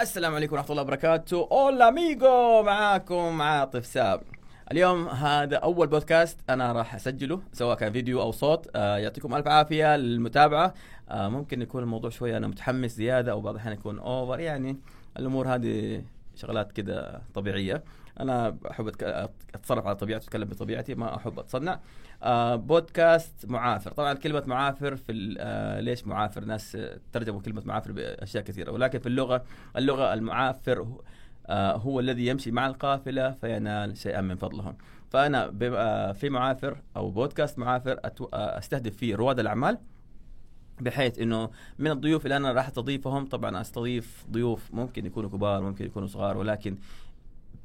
السلام عليكم ورحمة الله وبركاته. أولا أميغو معاكم عاطف ساب اليوم هذا أول بودكاست أنا راح أسجله سواء كان فيديو أو صوت. آه يعطيكم ألف عافية للمتابعة. آه ممكن يكون الموضوع شوية أنا متحمس زيادة أو بعض الأحيان يكون أوفر يعني الأمور هذه شغلات كده طبيعية. أنا أحب أتك- أتصرف على طبيعتي أتكلم بطبيعتي ما أحب أتصنع. آه بودكاست معافر. طبعا كلمة معافر في آه ليش معافر؟ ناس ترجموا كلمة معافر بأشياء كثيرة. ولكن في اللغة اللغة المعافر هو- آه، هو الذي يمشي مع القافلة فينال شيئا من فضلهم. فأنا ب- آه، في معافر أو بودكاست معافر آه، أستهدف فيه رواد الأعمال بحيث إنه من الضيوف اللي أنا راح أستضيفهم. طبعا أستضيف ضيوف ممكن يكونوا كبار ممكن يكونوا صغار ولكن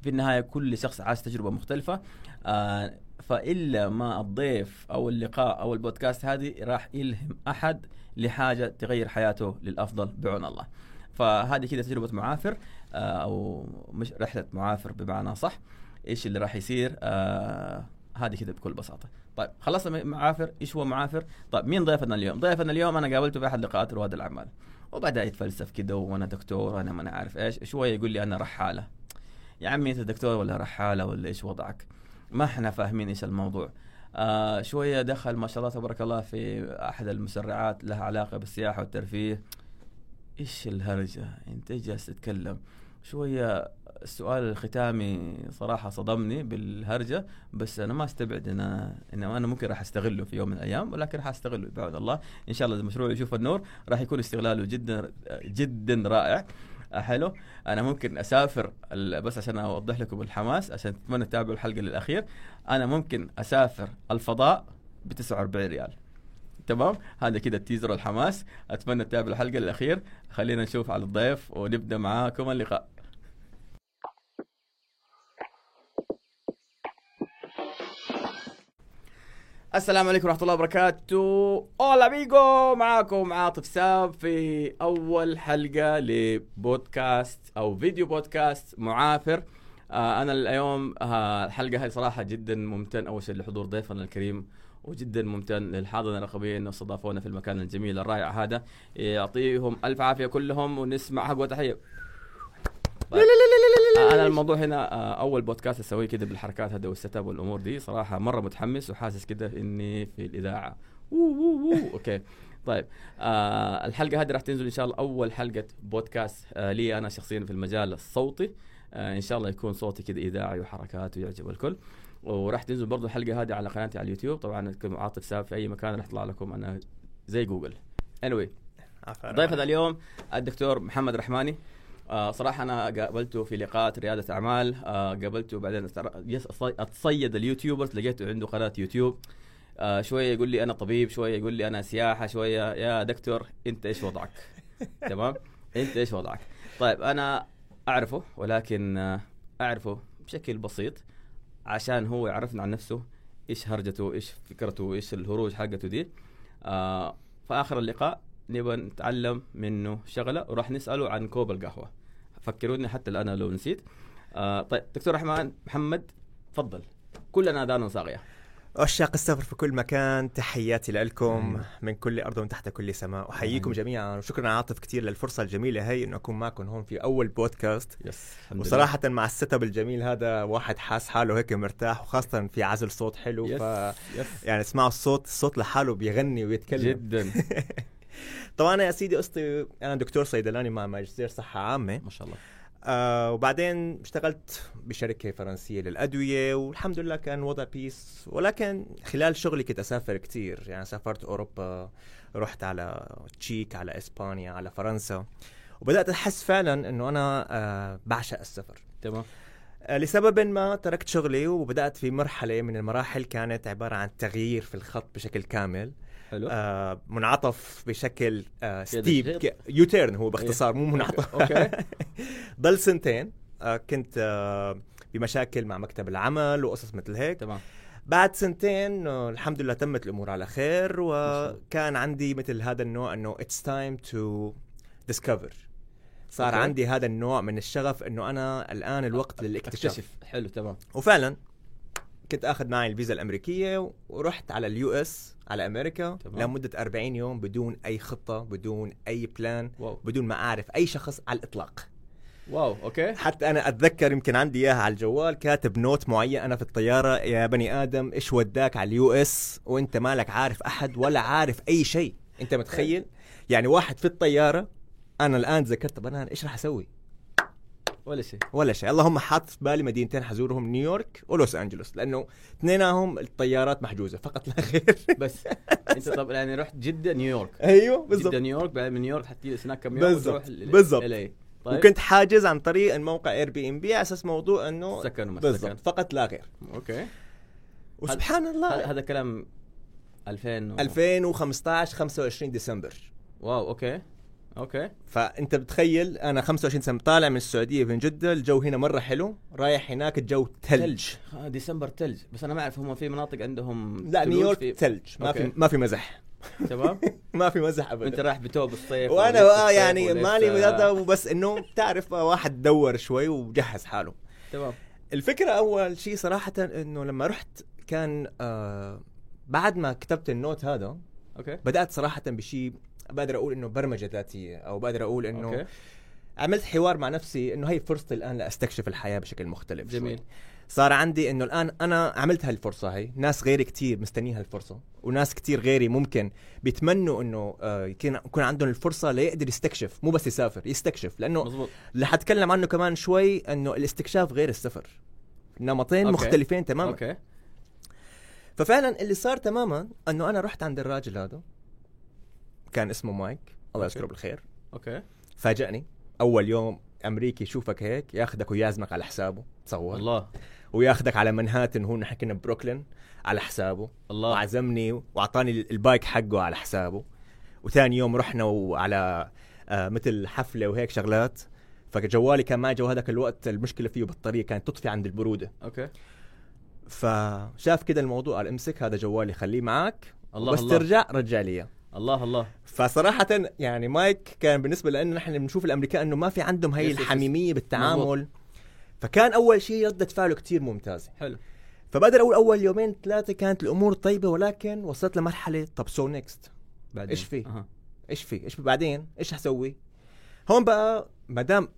في النهاية كل شخص عاش تجربة مختلفة. آه فإلا ما الضيف أو اللقاء أو البودكاست هذه راح يلهم أحد لحاجة تغير حياته للأفضل بعون الله. فهذه كده تجربة معافر آه أو مش رحلة معافر بمعنى صح. إيش اللي راح يصير؟ آه هذه كده بكل بساطة. طيب خلصنا معافر. إيش هو معافر؟ طيب مين ضيفنا اليوم؟ ضيفنا اليوم أنا قابلته في أحد لقاءات رواد الأعمال. وبدا يتفلسف كده وأنا دكتور وأنا ما أنا عارف إيش شوية يقول لي أنا رحالة. يا عمي أنت دكتور ولا رحالة ولا إيش وضعك؟ ما إحنا فاهمين إيش الموضوع. آه شوية دخل ما شاء الله تبارك الله في أحد المسرعات لها علاقة بالسياحة والترفيه. إيش الهرجة؟ أنت جالس تتكلم. شوية السؤال الختامي صراحة صدمني بالهرجة بس أنا ما أستبعد إن أنا إن أنا ممكن راح أستغله في يوم من الأيام ولكن راح أستغله بعد الله. إن شاء الله المشروع يشوف النور راح يكون استغلاله جدا جدا رائع. حلو أنا ممكن أسافر بس عشان أوضح لكم الحماس عشان تتمنى تتابعوا الحلقة للأخير. أنا ممكن أسافر الفضاء ب 49 ريال. تمام؟ هذا كده التيزر والحماس. أتمنى تتابعوا الحلقة للأخير. خلينا نشوف على الضيف ونبدأ معاكم اللقاء السلام عليكم ورحمة الله وبركاته. اولا بيجو معاكم عاطف ساب في أول حلقة لبودكاست أو فيديو بودكاست معافر. آه أنا اليوم آه الحلقة هذه صراحة جدا ممتن أول شيء لحضور ضيفنا الكريم وجدا ممتن للحاضنة الرقابية إنه استضافونا في المكان الجميل الرائع هذا. يعطيهم ألف عافية كلهم ونسمع حق وتحية طيب. آه، أنا الموضوع هنا آه، أول بودكاست أسويه كده بالحركات هذا وال setup والأمور دي. صراحة مرة متحمس وحاسس كده إني في الإذاعة. أوكي. طيب آه الحلقة هذه راح تنزل إن شاء الله أول حلقة بودكاست آه لي أنا شخصيا في المجال الصوتي. آه إن شاء الله يكون صوتي كده إذاعي وحركات ويعجب الكل. وراح تنزل برضو الحلقة هذه على قناتي على اليوتيوب. طبعا كم عاطف ساب في أي مكان راح يطلع لكم أنا زي جوجل. Anyway ضيفنا اليوم الدكتور محمد رحماني. آه صراحة أنا قابلته في لقاءات ريادة أعمال. آه قابلته بعدين أتصيد ال YouTubers لقيته عنده قناة يوتيوب. آه شوية يقول لي أنا طبيب شوية يقول لي أنا سياحة شوية يا دكتور أنت إيش وضعك؟ تمام؟ أنت إيش وضعك؟ طيب أنا أعرفه ولكن آه أعرفه بشكل بسيط عشان هو يعرفنا عن نفسه إيش هرجته إيش فكرته إيش الهروج حقته دي. آه في آخر اللقاء نبغى نتعلم منه شغلة وراح نسأله عن كوب القهوة. فكروني حتى الآن لو نسيت. آه طيب دكتور رحمن محمد تفضل. كلنا آذان صاغية. عشاق السفر في كل مكان. تحياتي لكم. من كل أرض ومن تحت كل سماء. أحييكم. جميعا. وشكرا عاطف كثير للفرصة الجميلة هي إنه أكون معكم هون في أول بودكاست. yes وصراحة مع ال setup الجميل هذا واحد حاس حاله هيك مرتاح وخاصة في عزل صوت حلو. yes ف yes يعني اسمعوا الصوت الصوت لحاله بيغني ويتكلم. جدا. طبعا أنا يا سيدي قصتي أنا دكتور صيدلاني مع ماجستير صحة عامة. ما شاء الله. آه وبعدين اشتغلت بشركة فرنسية للأدوية والحمد لله كان وضع بيس ولكن خلال شغلي كنت أسافر كتير. يعني سافرت أوروبا رحت على تشيك على إسبانيا على فرنسا. وبدأت أحس فعلا أنه أنا آه بعشق السفر. تمام. آه لسبب ما تركت شغلي وبدأت في مرحلة من المراحل كانت عبارة عن تغيير في الخط بشكل كامل. حلو. آه منعطف بشكل آه كده steep U-turn هو باختصار مو منعطف. أوكي. ضل سنتين آه كنت آه بمشاكل مع مكتب العمل وقصص مثل هيك. تمام. بعد سنتين آه الحمد لله تمت الأمور على خير. وكان عندي مثل هذا النوع إنه it's time to discover صار أوكي. عندي هذا النوع من الشغف إنه أنا الآن الوقت للاكتشاف. أكتشف. حلو تمام. وفعلا كنت آخذ معي الفيزا الأمريكية ورحت على ال US على أمريكا تمام. لمدة 40 يوم بدون أي خطة بدون أي plan wow. بدون ما أعرف أي شخص على الإطلاق. wow أوكي. حتى أنا أتذكر يمكن عندي إياها على الجوال كاتب note معين أنا في الطيارة يا بني آدم إيش وداك على ال US؟ وأنت مالك عارف أحد ولا عارف أي شيء. أنت متخيل؟ يعني واحد في الطيارة أنا الآن ذكرت طب أنا إيش راح أسوي؟ ولا شيء. ولا شيء. اللهم حاط في بالي مدينتين حزورهم نيويورك ولوس أنجلوس لأنه اثنينهم الطيارات محجوزة فقط لا غير. بس. أنت طب يعني رحت جدة نيويورك. أيوه جدة بالضبط. نيويورك بعد من نيويورك حتجلس هناك كم يوم بالضبط. بالضبط. طيب. وكنت حاجز عن طريق الموقع Airbnb على أساس موضوع إنه سكن وما سكن. بالضبط فقط لا غير. أوكي. وسبحان هذا الله. هذا كلام 2000 و... 2015 25 ديسمبر. wow أوكي. أوكي. فأنت بتخيل أنا 25 سنة طالع من السعودية من جدة الجو هنا مرة حلو رايح هناك الجو ثلج آه ديسمبر ثلج بس أنا ما أعرف هم في مناطق عندهم لا نيويورك. ثلج ما. في ما في مزح. تمام. ما في مزح ابدا. رايح بتوب الصيف وأنا آه يعني مالي آه، وبس إنه بتعرف آه، واحد دور شوي وجهز حاله. تمام. الفكرة أول شيء صراحة إنه لما رحت كان آه بعد ما كتبت ال note هذا أوكي. بدأت صراحة بشيء بقدر أقول إنه برمجة ذاتية أو بقدر أقول إنه أوكي. عملت حوار مع نفسي إنه هي فرصتي الآن لأستكشف الحياة بشكل مختلف شوي. جميل. صار عندي إنه الآن أنا عملت هالفرصة هي ناس غيري كتير مستنيين هالفرصة وناس كتير غيري ممكن بيتمنوا إنه آه، يكون عندهم الفرصة ليقدر يستكشف مو بس يسافر يستكشف. لأنه مظبوط. اللي حتكلم عنه كمان شوي إنه الاستكشاف غير السفر. نمطين أوكي. مختلفين تماما. أوكي. ففعلا اللي صار تماما إنه أنا رحت عند الراجل هذا كان اسمه مايك. الله. يذكره بالخير. أوكي. فاجأني. أول يوم أمريكي يشوفك هيك ياخذك ويعزمك على حسابه. تصور. الله. وياخذك على منهاتن هون نحن كنا ببروكلين على حسابه. الله. وعزمني وأعطاني ال bike حقه على حسابه. وثاني يوم رحنا وعلى آه مثل حفلة وهيك شغلات. فجوالي كان معي جو هذاك الوقت المشكلة فيه بطاريه كانت تطفي عند البرودة. okay. فشاف كده الموضوع قال امسك هذا جوالي خليه معك. الله بس الله. ترجع رجع لي. الله الله. فصراحة يعني مايك كان بالنسبة لنا نحن بنشوف الأمريكان إنه ما في عندهم هي. الحميمية بالتعامل. فكان أول شيء ردة فعله كتير ممتازة. حلو. فبقدر أقول أول يومين ثلاثة كانت الأمور طيبة ولكن وصلت لمرحلة طب so next بعدين؟ إيش في؟ إيش في؟ إيش بعدين؟ إيش حسوي هون بقى ما دام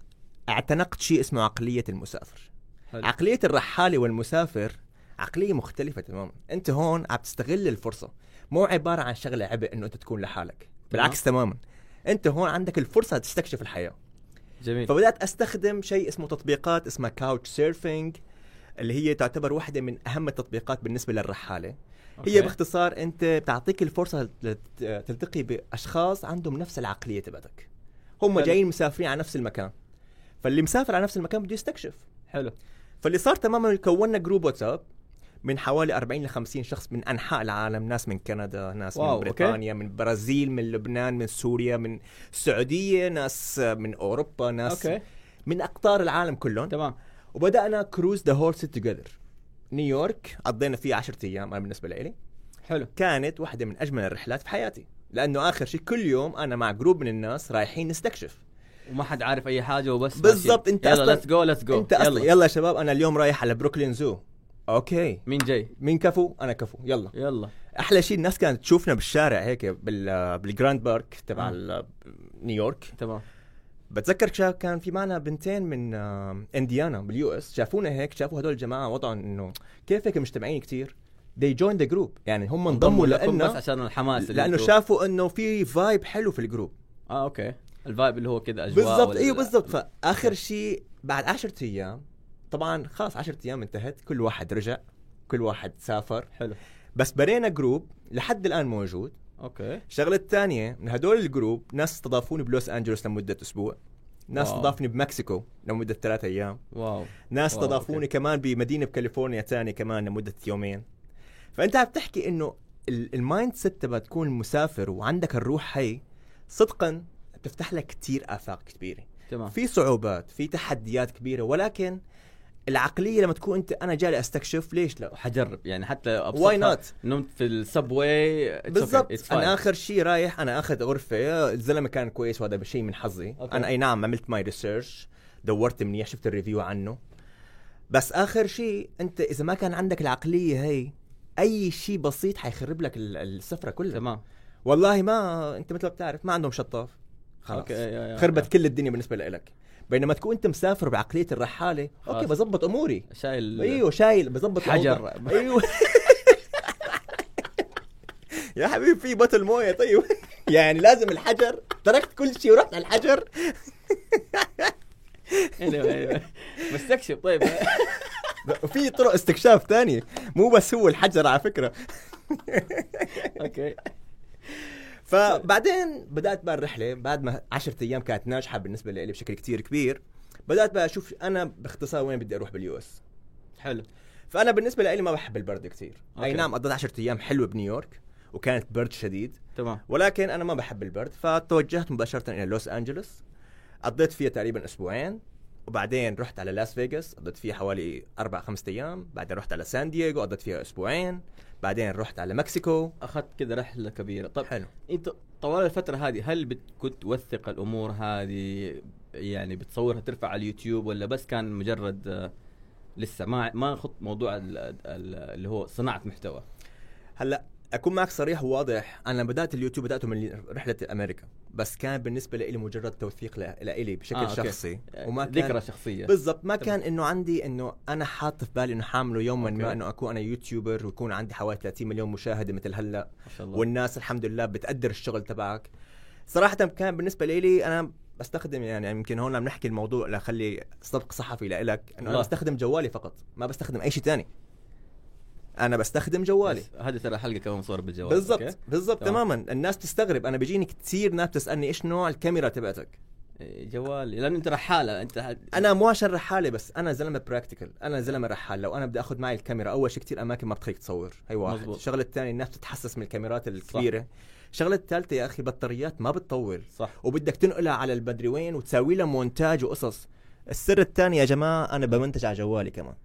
اعتنقت شيء اسمه عقلية المسافر. حلو. عقلية الرحالة والمسافر عقلية مختلفة تماما. أنت هون عم تستغل الفرصة. مو عبارة عن شغلة عبء إنه أنت تكون لحالك. بالعكس تماما. أنت هون عندك الفرصة تستكشف الحياة. جميل. فبدأت أستخدم شيء اسمه تطبيقات اسمها كاوتش سيرفينج اللي هي تعتبر واحدة من أهم التطبيقات بالنسبة للرحالة. okay. هي باختصار أنت بتعطيك الفرصة لت- تلتقي بأشخاص عندهم نفس العقلية تبعتك. هم حلو. جايين مسافرين على نفس المكان. فاللي مسافر على نفس المكان بده يستكشف. حلو. فاللي صار تماما كونا group واتساب من حوالي 40 ل 50 شخص من أنحاء العالم ناس من كندا ناس wow، من okay. بريطانيا من البرازيل من لبنان من سوريا من السعودية ناس من أوروبا ناس okay. من أقطار العالم كلهم. تمام. وبدأنا cruise the whole city together نيويورك قضينا فيه 10 أيام أنا بالنسبة لي حلو. كانت واحدة من أجمل الرحلات في حياتي لأنه آخر شيء كل يوم أنا مع group من الناس رايحين نستكشف. وما حد عارف أي حاجة وبس. بالضبط،. أنت يلا أصلاً- let's go let's go أنت أصلا يلا. يا شباب أنا اليوم رايح على بروكلين zoo okay. مين جاي؟ مين كفو؟ أنا كفو. يلا. يلا. أحلى شيء الناس كانت تشوفنا بالشارع هيك بال بالجراند بارك تبع آه. نيويورك. تمام. بتذكر كان في معنا بنتين من آه، إنديانا بال US. شافونا هيك شافوا هدول الجماعة وضعهم إنه كيف هيك مجتمعين كتير. They joined the group. يعني هم انضموا لكم بس عشان الحماس لأنه شافوا إنه في vibe حلو في ال group آه okay. ال vibe اللي هو كذا أجواء بالضبط. أيوه بالضبط. فآخر شيء بعد 10 أيام طبعا خلاص 10 أيام انتهت كل واحد رجع كل واحد سافر. حلو. بس برينا group لحد الآن موجود. okay. الشغله الثانية من هدول ال group ناس استضافوني بلوس أنجلوس لمدة أسبوع. ناس. استضافني بمكسيكو لمدة ثلاثة أيام. wow. ناس استضافوني. كمان بمدينة بكاليفورنيا ثانية كمان لمدة يومين. فأنت عم تحكي إنه ال- ال mindset تبع تكون مسافر وعندك الروح هي صدقا بتفتح لك كثير آفاق كبيرة. تمام. في صعوبات في تحديات كبيرة ولكن العقلية لما تكون أنت أنا جاي أستكشف ليش لا؟ حجرب يعني حتى why not نمت في ال subway بالضبط. أنا آخر شيء رايح أنا آخذ غرفة الزلمة كان كويس وهذا شيء من حظي. okay. أنا أي نعم عملت my research دورت منيح شفت ال review عنه. بس آخر شيء أنت إذا ما كان عندك العقلية هي أي شيء بسيط حيخرب لك ال- السفرة كلها. تمام. والله ما أنت مثل ما بتعرف ما عندهم شطاف. خلاص. يا- خربت كل الدنيا بالنسبة لك بينما تكون أنت مسافر بعقلية الرحالة. okay بظبط أموري. شايل أيوه شايل بظبط حجر. أيوه. يا حبيبي في بطل موية طيب. يعني لازم الحجر. تركت كل شيء ورحت على الحجر. أيوة، أيوة. مستكشف طيب. وفي طرق استكشاف تانية. مو بس هو الحجر على فكرة. okay. فبعدين بدأت بقى الرحلة بعد ما 10 أيام كانت ناجحة بالنسبة لي بشكل كتير كبير بدأت بقى أشوف أنا باختصار وين بدي أروح بال US. حلو. فأنا بالنسبة لي ما بحب البرد كثير أي. نعم قضيت 10 أيام حلوة بنيويورك وكانت برد شديد تمام. ولكن أنا ما بحب البرد فتوجهت مباشرة إلى لوس أنجلوس قضيت فيها تقريبا أسبوعين وبعدين رحت على لاس فيغاس قضيت فيها حوالي أربع خمسة أيام بعدين رحت على سان دييغو قضيت فيها أسبوعين بعدين رحت على مكسيكو. أخذت كذا رحلة كبيرة. طيب حلو. إنت طوال الفترة هذه هل بت- كنت توثق الأمور هذه يعني بتصورها ترفع على اليوتيوب ولا بس كان مجرد آه، لسه ما ما خط موضوع ال- ال- اللي هو صناعة محتوى؟ هلأ أكون معك صريح وواضح أنا بدأت اليوتيوب بدأته من رحلة أمريكا بس كان بالنسبة لي مجرد توثيق لإلي بشكل آه، آه، okay. شخصي وما كان ذكرى شخصية بالضبط ما تمام. كان إنه عندي إنه أنا حاط في بالي إنه حامله يوما okay. ما إنه أكون أنا YouTuber ويكون عندي حوالي 30 مليون مشاهدة مثل هلأ ما شاء الله والناس الحمد لله بتقدر الشغل تبعك صراحة كان بالنسبة لي أنا بستخدم يعني يمكن هون عم نحكي الموضوع لخلي سبق صحفي لإلك إنه أنا. بستخدم جوالي فقط ما بستخدم أي شيء تاني أنا بستخدم جوالي. هذه ترى حلقة كمان مصوره بالجوال بالضبط؟ بالضبط تمام. تماما. الناس تستغرب. أنا بيجيني كثير ناس تسالني إيش نوع الكاميرا تبعتك؟ إيه، جوال لأن أنت رحالة أنت ح- أنا مو عشان رحالة بس أنا زلمة براكتيكال أنا زلمة رحال. لو أنا بدي أخذ معي الكاميرا أول شيء كثير أماكن ما بتخليك تصور. هي واحد. مزبوط. الشغلة الثانية الناس بتتحسس من الكاميرات الكبيرة. الشغلة الثالثة يا أخي بطاريات ما بتطول. صح. وبدك تنقلها على المدري وين وتساوي لها مونتاج وقصص. السر الثاني يا جماعة أنا بمنتج على جوالي كمان.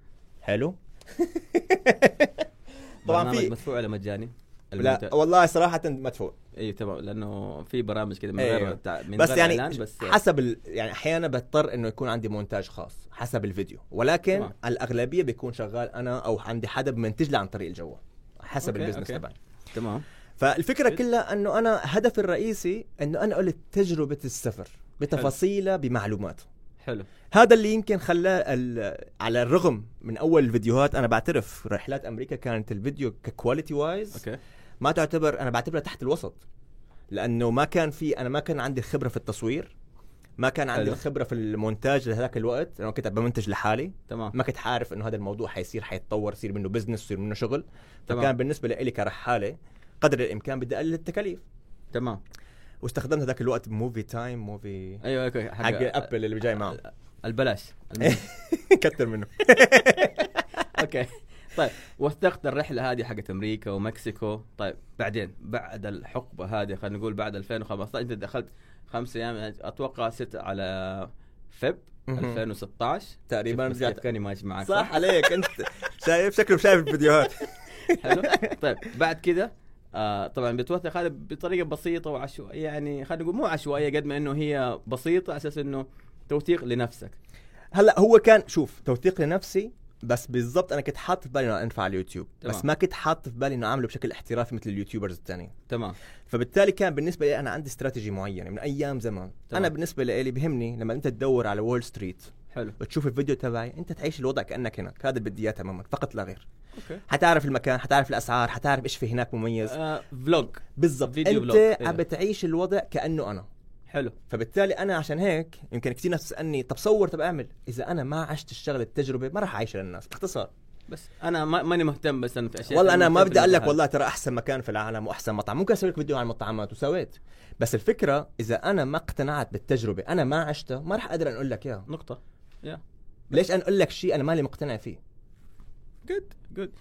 حلو؟ طبعاً في- مدفوع ولا مجاني؟ لا والله صراحة مدفوع اي تمام لأنه في برامج كذا من أيوه. غير تع- من بس غير يعني إعلان بس حسب ال... يعني أحيانا بضطر إنه يكون عندي مونتاج خاص حسب الفيديو ولكن تمام. الأغلبية بيكون شغال أنا أو عندي حدا بمنتج لي عن طريق الجوال حسب okay، ال business. تبعي تمام فالفكرة حلو. كلها إنه أنا هدفي الرئيسي إنه أنا أقول تجربة السفر بتفاصيلها بمعلوماته حلو. هذا اللي يمكن خلاه ال- على الرغم من أول الفيديوهات أنا بعترف رحلات أمريكا كانت الفيديو ك quality wise okay. ما تعتبر أنا بعتبرها تحت الوسط لأنه ما كان في أنا ما كان عندي الخبره في التصوير ما كان عندي حلو. الخبره في المونتاج لهذاك الوقت أنا كنت بمنتج لحالي. تمام. ما كنت عارف إنه هذا الموضوع حيصير حيتطور يصير منه business يصير منه شغل. تمام. فكان بالنسبة لي كرحالة قدر الإمكان بدي اقلل التكاليف. تمام. واستخدمت هذاك الوقت movie iMovie أيوه okay حق ابل اللي جاي معه. البلاش. كتر منه. okay. طيب وثقت الرحلة هذه حقت أمريكا ومكسيكو. طيب بعدين بعد الحقبة هذه خلينا نقول بعد 2015 أنت دخلت خمس أيام أتوقع ست على فب مهم. 2016 تقريبا رجعت. كاني ماشي معك صح؟ عليك أنت شايف شكله شايف الفيديوهات. حلو. طيب بعد كذا آه طبعا بتوثق. هذا بطريقة بسيطة وعشوائيه يعني خلينا نقول مو عشوائية قد ما إنه هي بسيطة على أساس إنه توثيق لنفسك. هلأ هو كان شوف توثيق لنفسي بس بالضبط أنا كنت حاطط في بالي إنه أنفع على اليوتيوب تمام. بس ما كنت حاطط في بالي إنه أعمله بشكل احترافي مثل ال YouTubers الثانيين تمام. فبالتالي كان بالنسبة لي أنا عندي استراتيجي معينة من أيام زمان. تمام. أنا بالنسبة لي بهمني لما أنت تدور على وول ستريت حلو. وتشوف الفيديو تبعي أنت تعيش الوضع كأنك هناك. هذا اللي بدي إياه تماما فقط لا غير. okay. حتعرف المكان حتعرف الأسعار حتعرف إيش في هناك مميز. آه vlog. بالضبط. فيديو أنت. إيه. عم بتعيش الوضع كأنه أنا. حلو. فبالتالي أنا عشان هيك يمكن كثير ناس تسالني طب صور طب أعمل. إذا أنا ما عشت الشغلة التجربة ما راح أعيشها للناس باختصار بس أنا ما ماني مهتم بس أنا في أشياء والله أنا ما بدي أقول لك. والله ترى أحسن مكان في العالم وأحسن مطعم. ممكن أسوي لك فيديو عن المطعمات وسويت. بس الفكرة إذا أنا ما اقتنعت بالتجربة أنا ما عشتها ما راح أقدر أقول لك إياها. نقطة. يا. ليش أنا أقول لك شيء أنا مالي مقتنع فيه؟ جود جود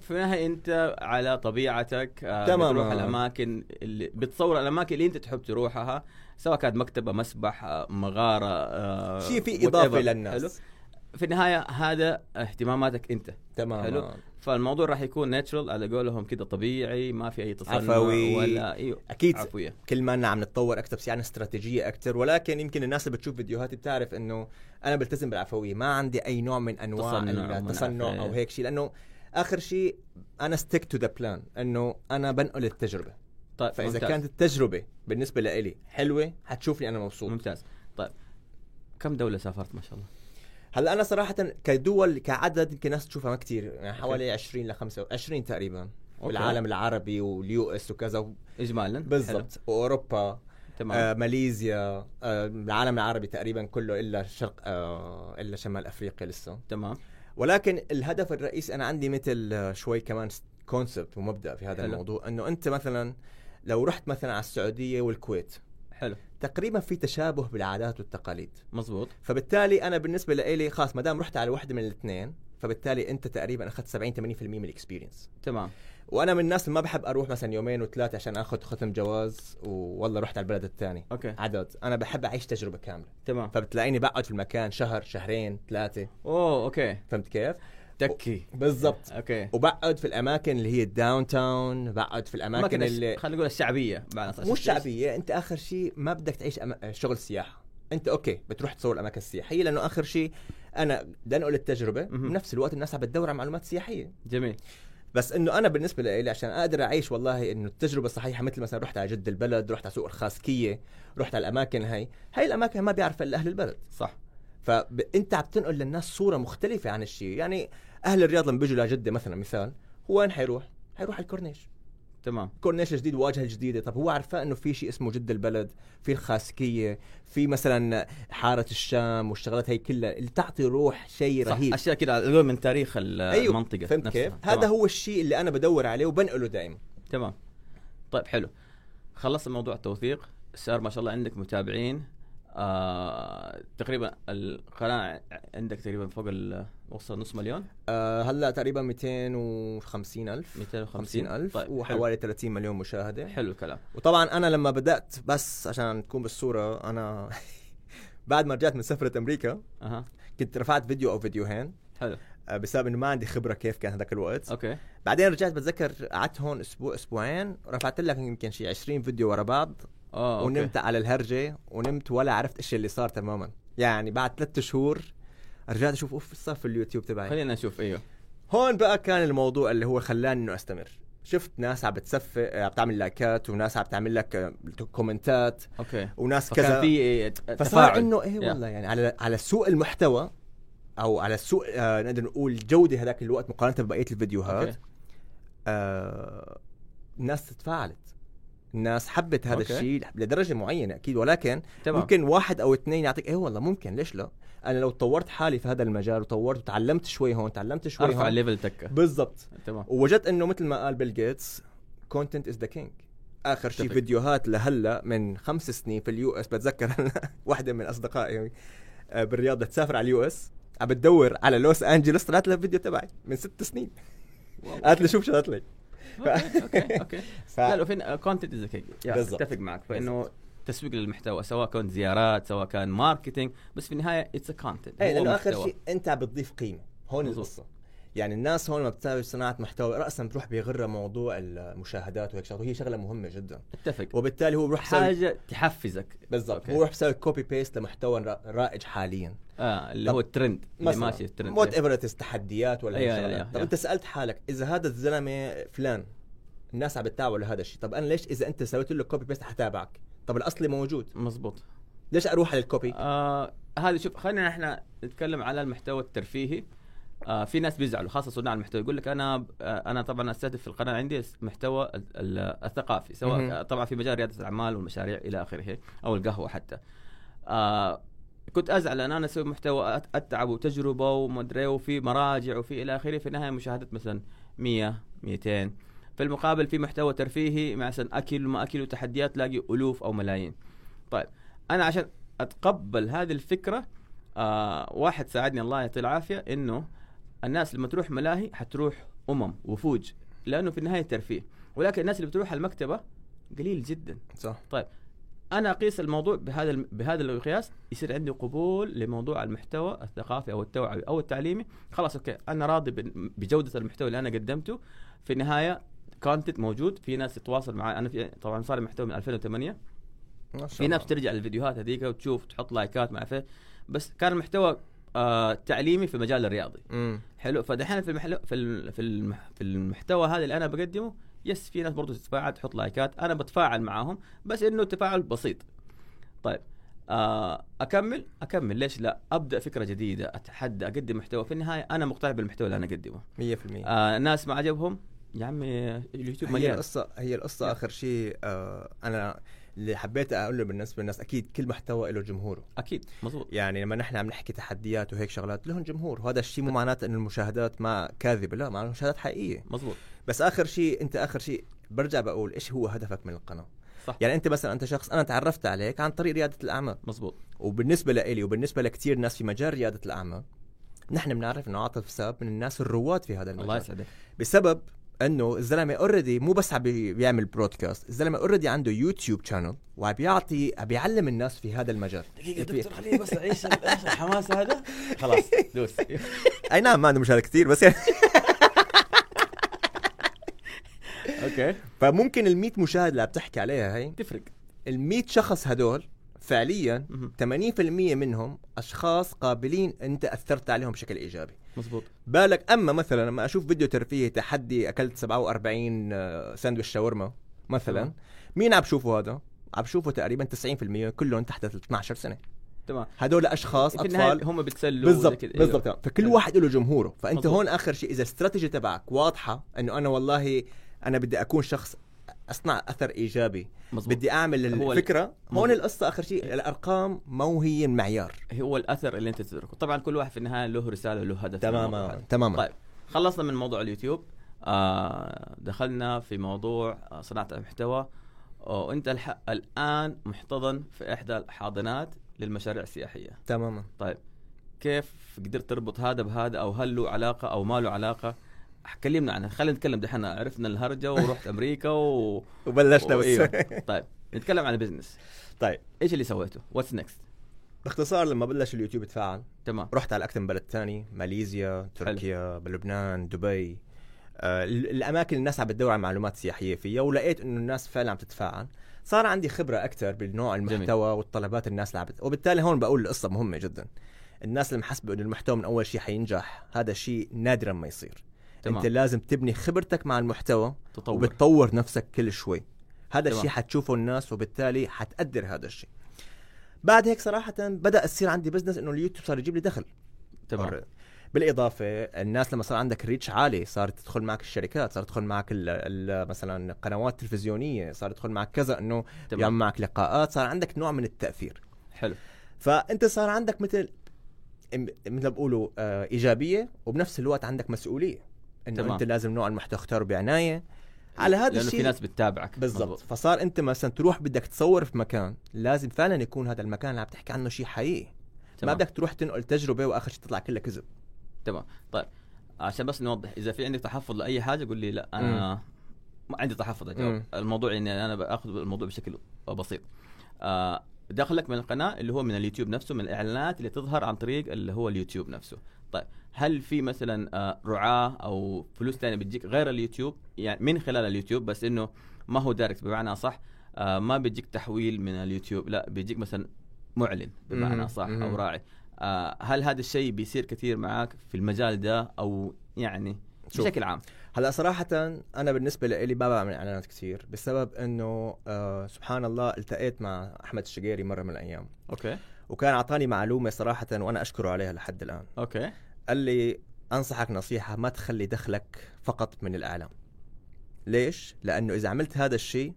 في النهاية أنت على طبيعتك آه، تمام. بتروح الأماكن اللي بتصور الأماكن اللي أنت تحب تروحها سواء كانت مكتبة مسبح آه، مغارة آه، شيء في. اضافه حلو للناس في النهاية هذا اهتماماتك أنت. تمام حلو. فالموضوع راح يكون ناتشرال على قولهم كده طبيعي ما في أي تصنع عفوي. ولا أيوه أكيد عفوية. كل ما عم نتطور أكثر بس يعني استراتيجية أكثر. ولكن يمكن الناس اللي بتشوف فيديوهاتي بتعرف إنه أنا بلتزم بالعفوية. ما عندي أي نوع من أنواع تصنع التصنع. أو هيك شيء لأنه آخر شيء أنا stick to the plan إنه أنا بنقل التجربة. طيب فإذا ممتاز. كانت التجربة بالنسبة لإلي حلوة حتشوفني أنا مبسوط. ممتاز. طيب كم دولة سافرت ما شاء الله؟ هلا أنا صراحة كدول كعدد يمكن ناس تشوفها ما كثير يعني حوالي 20 ل 25 تقريبا أوكي. والعالم العربي وال US وكذا. اجمالا. بالضبط. واوروبا تمام. آه ماليزيا آه العالم العربي تقريبا كله إلا شرق آه إلا شمال أفريقيا لسه. تمام. ولكن الهدف الرئيسي أنا عندي مثل آه، شوي كمان concept ومبدأ في هذا حلو. الموضوع إنه أنت مثلا لو رحت مثلا على السعودية والكويت حلو. تقريبا في تشابه بالعادات والتقاليد. مزبوط فبالتالي أنا بالنسبة لي خلاص ما دام رحت على واحدة من الاثنين فبالتالي أنت تقريبا أخذت 70 80% من ال experience تمام. وأنا من الناس اللي ما بحب أروح مثلا يومين وثلاثة عشان آخذ ختم جواز والله رحت على البلد الثاني. okay. عدد. أنا بحب أعيش تجربة كاملة. تمام. فبتلاقيني بقعد في المكان شهر شهرين ثلاثة. أوه okay. فهمت كيف؟ تكي. بالضبط. okay وبقعد في الأماكن اللي هي ال downtown بقعد في الأماكن أماكن اللي خلينا نقول الشعبية مش شعبية أنت آخر شيء ما بدك تعيش أم... شغل سياحة. أنت okay بتروح تصور الأماكن السياحية لأنه آخر شيء أنا بدي أنقل التجربة. بنفس الوقت الناس عم بتدور على معلومات سياحية. جميل. بس إنه أنا بالنسبة لي عشان أقدر أعيش والله إنه التجربة الصحيحه مثل مثلا رحت على جد البلد رحت على سوق الخاسكيه رحت على الأماكن هاي. هاي الأماكن ما بيعرف إلا أهل البلد. صح. فانت عم تنقل للناس صورة مختلفة عن الشيء. يعني أهل الرياض لما بيجوا لجدة مثلا مثال هو وين حيروح؟ حيروح على الكورنيش. تمام. كورنيش جديد واجهة جديدة. طب هو عارفاه إنه في شيء اسمه جد البلد في الخاسكية في مثلا حارة الشام والشغلات هي كلها اللي تعطي روح شيء رهيب. أشياء كده نقول من تاريخ أيوه، المنطقة فهمت نفسها. كيف؟ تمام. هذا هو الشيء اللي أنا بدور عليه وبنقله دائما. تمام. طيب حلو. خلصنا موضوع التوثيق. صار ما شاء الله عندك متابعين. آه تقريبا القناه عندك تقريبا فوق ال- وصل نص مليون؟ آه هلأ تقريبا 250 ألف. 250 ألف طيب وحوالي 30 مليون مشاهدة. حلو, حلو الكلام. وطبعا أنا لما بدأت بس عشان تكون بالصورة أنا بعد ما رجعت من سفرة أمريكا أها. كنت رفعت فيديو أو فيديوهين حلو. آه، بسبب إنه ما عندي خبرة كيف كان هذاك الوقت. okay. بعدين رجعت بتذكر قعدت هون أسبوع أسبوعين رفعت لك يمكن شي 20 فيديو ورا بعض. آه okay. ونمت على الهرجة ونمت ولا عرفت إيش اللي صار تماما. يعني بعد ثلاثة شهور رجعت أشوف أوف صار في اليوتيوب تبعي؟ خلينا نشوف أيوه. هون بقى كان الموضوع اللي هو خلاني إنه أستمر. شفت ناس عم بتصفق عم تعمل لايكات وناس عم تعمل لك آه، كومنتات okay. وناس فكان كذا. في إيه، فصار إنه إيه. والله يعني على على سوق المحتوى أو على سوق آه نقدر نقول جودة هذاك الوقت مقارنة ببقية الفيديوهات okay. آه الناس تفاعلت. الناس حبت هذا okay. الشيء لدرجة معينة أكيد ولكن تمام. ممكن واحد أو اثنين يعطيك إيه والله ممكن ليش لا؟ أنا لو طورت حالي في هذا المجال وطورت وتعلمت شوي هون تعلمت شوي أرفع ال level تكه بالضبط. تمام. ووجدت إنه مثل ما قال بيل جيتس content is the king آخر شيء. فيديوهات لهلأ من خمس سنين في ال US بتذكر واحدة من أصدقائي آه، بالرياض تسافر على ال US عم بتدور على لوس أنجلوس طلعت لها فيديو تبعي من ست سنين. قالت لي شوف شغلت لي okay okay. okay ف... لا لو فين content is king. أتفق معك. فإنه. تسويق للمحتوى سواء كان زيارات سواء كان marketing بس في النهاية it's content إيه لأنه آخر شيء أنت عم بتضيف قيمة. هون. القصة. يعني الناس هون لما بتساوي صناعة محتوى راسا بتروح بيغرها موضوع المشاهدات وهيك شغله وهي شغلة مهمة جدا. أتفق. وبالتالي هو بروح حاجة تحفزك. بالضبط. okay. هو بروح يسوي copy paste لمحتوى را- رائج حاليا. آه اللي هو الترند اللي ماشي ال trend whatever تحديات ولا أيوة، أي أيوة، أيوة. طب أنت سألت حالك إذا هذا الزلمة فلان الناس عم بتتابعوا لهذا الشيء طب أنا ليش إذا أنت سويت له copy paste حتابعك؟ طب الأصلي موجود. مزبوط. ليش أروح على الكوبي آه هذا شوف خلينا إحنا نتكلم على المحتوى الترفيهي. آه في ناس بيزعلوا خاصة صناع المحتوى يقول لك أنا آه أنا طبعا أستهدف في القناة عندي محتوى ال- ال- الثقافي سواء طبعا في مجال ريادة الأعمال والمشاريع إلى آخره أو القهوة حتى. آه كنت أزعل أن أنا أسوي محتوى أتعب وتجربة ومدري وفي مراجع وفي إلى آخره. في النهاية مشاهدات مثلا 100 200 في المقابل في محتوى ترفيهي مثلا أكل وما أكل وتحديات تلاقي ألوف أو ملايين. طيب أنا عشان أتقبل هذه الفكرة آه واحد ساعدني الله يعطيه العافية إنه الناس لما تروح ملاهي حتروح أمم وفوج لأنه في النهاية ترفيه. ولكن الناس اللي بتروح المكتبة قليل جدا. صح. أنا أقيس الموضوع بهذا بهذا القياس يصير عندي قبول لموضوع المحتوى الثقافي أو التوعوي أو التعليمي. خلاص أوكي. أنا راضي بجودة المحتوى اللي أنا قدمته. في النهاية content موجود. في ناس تتواصل معي أنا في طبعا صار محتوى من 2008 ما شاء في. ناس ترجع للفيديوهات هذيك وتشوف تحط لايكات مع فيه بس كان المحتوى آه تعليمي في المجال الرياضي. مم. حلو. فدحين في المحلو في في في المحتوى هذا اللي أنا بقدمه yes في ناس برضو تتفاعل تحط لايكات أنا بتفاعل معاهم بس إنه تفاعل بسيط. طيب آه أكمل؟ أكمل. ليش لا؟ أبدأ فكرة جديدة أتحدى أقدم محتوى. في النهاية أنا مقتنع بالمحتوى اللي أنا أقدمه. 100% آه الناس ما عجبهم؟ يا عمي اليوتيوب هي مليان. هي القصة يلا. آخر شيء آه أنا اللي حبيت أقوله بالنسبة للناس أكيد كل محتوى له جمهوره. أكيد مظبوط. يعني لما نحن عم نحكي تحديات وهيك شغلات لهم جمهور. وهذا الشيء مو معناته إنه المشاهدات ما كاذبة لا معناته المشاهدات حقيقية. مظبوط. بس آخر شيء أنت آخر شيء برجع بقول إيش هو هدفك من القناة؟ صح. يعني أنت مثلا أنت شخص أنا تعرفت عليك عن طريق ريادة الأعمال. مظبوط. وبالنسبة لإلي وبالنسبة لكثير ناس في مجال ريادة الأعمال نحن بنعرف إنه عاطف ساب من الناس الرواد في هذا الله المجال يسعدك. بسبب إنه الزلمة already مو بس عم بي- بيعمل broadcast الزلمة already عنده YouTube channel وعم بيعطي عم بيعلم الناس في هذا المجال. دقيقة دكتور خليني بس أعيش الحماس هذا؟ خلاص دوس. أي نعم ما عنده مشاهد كثير بس يعني. okay فممكن ال 100 مشاهد اللي عم تحكي عليها هي تفرق ال 100 شخص هدول فعليا مهم. 80% منهم أشخاص قابلين أنت أثرت عليهم بشكل إيجابي مظبوط بالك أما مثلا لما أشوف فيديو ترفيهي تحدي أكلت 47 آه، ساندويتش شاورما مثلا. مين عم بشوفه هذا عم بشوفه تقريبا 90% كلهم تحت ال 12 سنة تمام هدول أشخاص في أطفال هم بتسلوا بالضبط. بالضبط تمام. فكل. واحد له جمهوره فأنت مظبوط. هون آخر شيء إذا الاستراتيجي تبعك واضحة إنه أنا والله أنا بدي أكون شخص أصنع أثر إيجابي. مظبوط. بدي أعمل الفكرة. هون. القصة آخر شيء الأرقام مو هي المعيار هو الأثر اللي أنت تتركه. طبعا كل واحد في النهاية له رسالة له هدف هذا. تماما. طيب خلصنا من موضوع اليوتيوب. آه دخلنا في موضوع آه، صناعة المحتوى. وأنت الح... الآن محتضن في إحدى الحاضنات للمشاريع السياحية. تماما. طيب كيف قدرت تربط هذا بهذا؟ أو هل له علاقة أو ما له علاقة كلمنا عنها. خلينا نتكلم دحين. عرفنا الهرجة ورحت أمريكا و... وبلشنا بس. وإيوه. طيب نتكلم عن ال business. طيب. إيش اللي سويته؟ what's next باختصار لما بلش اليوتيوب يتفاعل تمام. رحت على أكثر من بلد ثاني ماليزيا تركيا بلبنان دبي. آه ال- الأماكن اللي الناس عم بتدور على معلومات سياحية فيها ولقيت إنه الناس فعلا عم تتفاعل. صار عندي خبرة أكثر بالنوع المحتوى والطلبات الناس اللي عم بت... وبالتالي هون بقول القصة مهمة جدا. الناس اللي محسبة إنه المحتوى من أول شيء حينجح هذا الشيء نادرا ما يصير. تمام. انت لازم تبني خبرتك مع المحتوى تطور. وبتطور نفسك كل شوي. هذا. الشيء حتشوفه الناس وبالتالي حتقدر هذا الشيء. بعد هيك صراحة بدأ يصير عندي business إنه اليوتيوب صار يجيب لي دخل. تمام. بالإضافة الناس لما صار عندك reach عالي صارت تدخل معك الشركات صارت تدخل معك ال ال مثلا قنوات تلفزيونية صارت تدخل معك كذا إنه يعمل معك لقاءات صار عندك نوع من التأثير. حلو. فأنت صار عندك مثل مثل ما بقولوا آه إيجابية وبنفس الوقت عندك مسؤولية. إنه. أنت لازم نوع المحتوى تختاره بعناية. على هذا لأنه الشيء في ناس بتتابعك. بالضبط. فصار أنت مثلا تروح بدك تصور في مكان لازم فعلا يكون هذا المكان اللي عم تحكي عنه شيء حقيقي. ما تمام. بدك تروح تنقل تجربة وآخر شيء تطلع كلها كذب. تمام. طيب عشان بس نوضح إذا في عندك تحفظ لأي حاجة قول لي لا أنا ما عندي تحفظ أجاوب. الموضوع اني أنا بأخذ الموضوع بشكل بسيط. آه دخلك من القناة اللي هو من اليوتيوب نفسه من الإعلانات اللي تظهر عن طريق اللي هو اليوتيوب نفسه. طيب هل في مثلا آه رعاة أو فلوس ثانية بتجيك غير اليوتيوب يعني من خلال اليوتيوب بس إنه ما هو direct بمعنى صح آه ما بيجيك تحويل من اليوتيوب لا بيجيك مثلا معلن بمعنى. صح. أو راعي آه هل هذا الشيء بيصير كثير معاك في المجال ده أو يعني شوف. بشكل عام هلأ صراحة أنا بالنسبة لي ما بعمل إعلانات كثير بسبب إنه آه سبحان الله التقيت مع أحمد الشقيري مرة من الأيام أوكي وكان أعطاني معلومة صراحة وأنا أشكره عليها لحد الآن. أوكي. قال لي أنصحك نصيحة ما تخلي دخلك فقط من الإعلام. ليش؟ لأنه إذا عملت هذا الشيء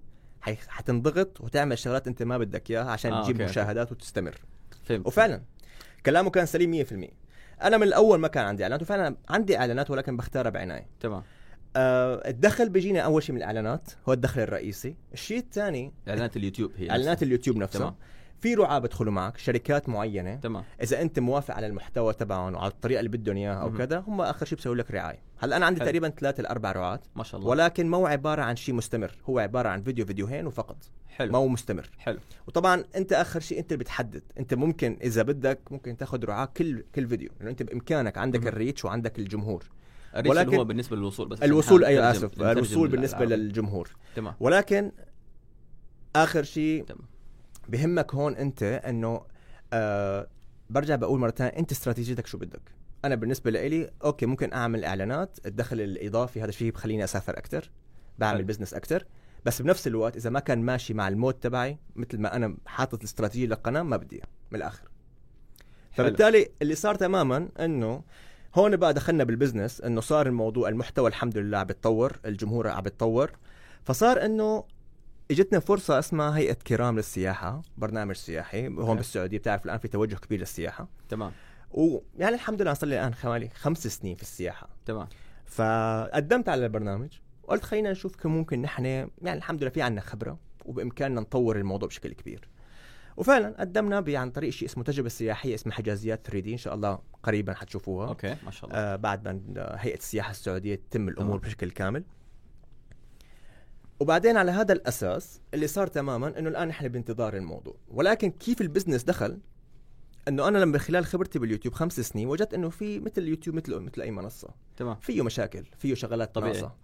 حتنضغط وتعمل شغلات أنت ما بدك إياها عشان آه، تجيب أوكي،. مشاهدات وتستمر. فهمت. وفعلا كلامه كان سليم 100% أنا من الأول ما كان عندي إعلانات وفعلا عندي إعلانات ولكن بختارها بعناية. تمام. آه الدخل بيجينا أول شيء من الإعلانات هو الدخل الرئيسي. الشيء الثاني إعلانات اليوتيوب هي إعلانات نفسها. اليوتيوب نفسه. تمام. في رعاة بدخلوا معك شركات معينة. تمام. إذا أنت موافق على المحتوى تبعهم وعلى الطريقة اللي بدهم إياها أو. كذا هم آخر شيء بيسوي لك رعاية. هلأ أنا عندي حلو. تقريبا ثلاثة لاربع رعاة. ما شاء الله. ولكن مو عبارة عن شيء مستمر هو عبارة عن فيديو فيديوهين وفقط. حلو. مو مستمر. حلو. وطبعا أنت آخر شيء أنت اللي بتحدد. أنت ممكن إذا بدك ممكن تاخذ رعاة كل كل فيديو. لأنه أنت بإمكانك عندك. الريتش وعندك الجمهور. ال reach ولكن- هو بالنسبة للوصول بس الوصول نترجم- آسف الوصول بالنسبة. للجمهور. تمام. ولكن آخر شيء تمام. بهمك هون انت انه آه برجع بقول مرة ثانية انت استراتيجيتك شو بدك؟ أنا بالنسبة لي أوكي ممكن أعمل إعلانات الدخل الإضافي هذا الشيء بخليني أسافر أكثر بعمل. business أكثر بس بنفس الوقت إذا ما كان ماشي مع ال mood تبعي مثل ما أنا حاطط الاستراتيجية للقناة ما بدي من الآخر. فبالتالي اللي صار تماما إنه هون بقى دخلنا بال business إنه صار الموضوع المحتوى الحمد لله عم بيتطور الجمهور عم بيتطور فصار إنه اجتنا فرصة اسمها هيئة كرام للسياحة برنامج سياحي. هون أوكي. بالسعودية بتعرف الآن في توجه كبير للسياحة. تمام. ويعني الحمد لله صار لي الآن حوالي خمس سنين في السياحة. تمام. فقدمت على البرنامج وقلت خلينا نشوف كيف ممكن نحن يعني الحمد لله في عنا خبرة وبإمكاننا نطور الموضوع بشكل كبير. وفعلا قدمنا عن طريق شيء اسمه تجربة سياحية اسمها حجازيات 3D. إن شاء الله قريبا حتشوفوها. أوكي ما شاء الله. آه بعد ما هيئة السياحة السعودية تتم الأمور تمام. بشكل كامل. وبعدين على هذا الأساس اللي صار تماما إنه الآن نحن بانتظار الموضوع. ولكن كيف ال business دخل؟ إنه أنا لما خلال خبرتي باليوتيوب خمس سنين وجدت إنه في مثل اليوتيوب مثل مثل أي منصة. تمام. فيه مشاكل فيه شغلات طبيعي. ناقصة.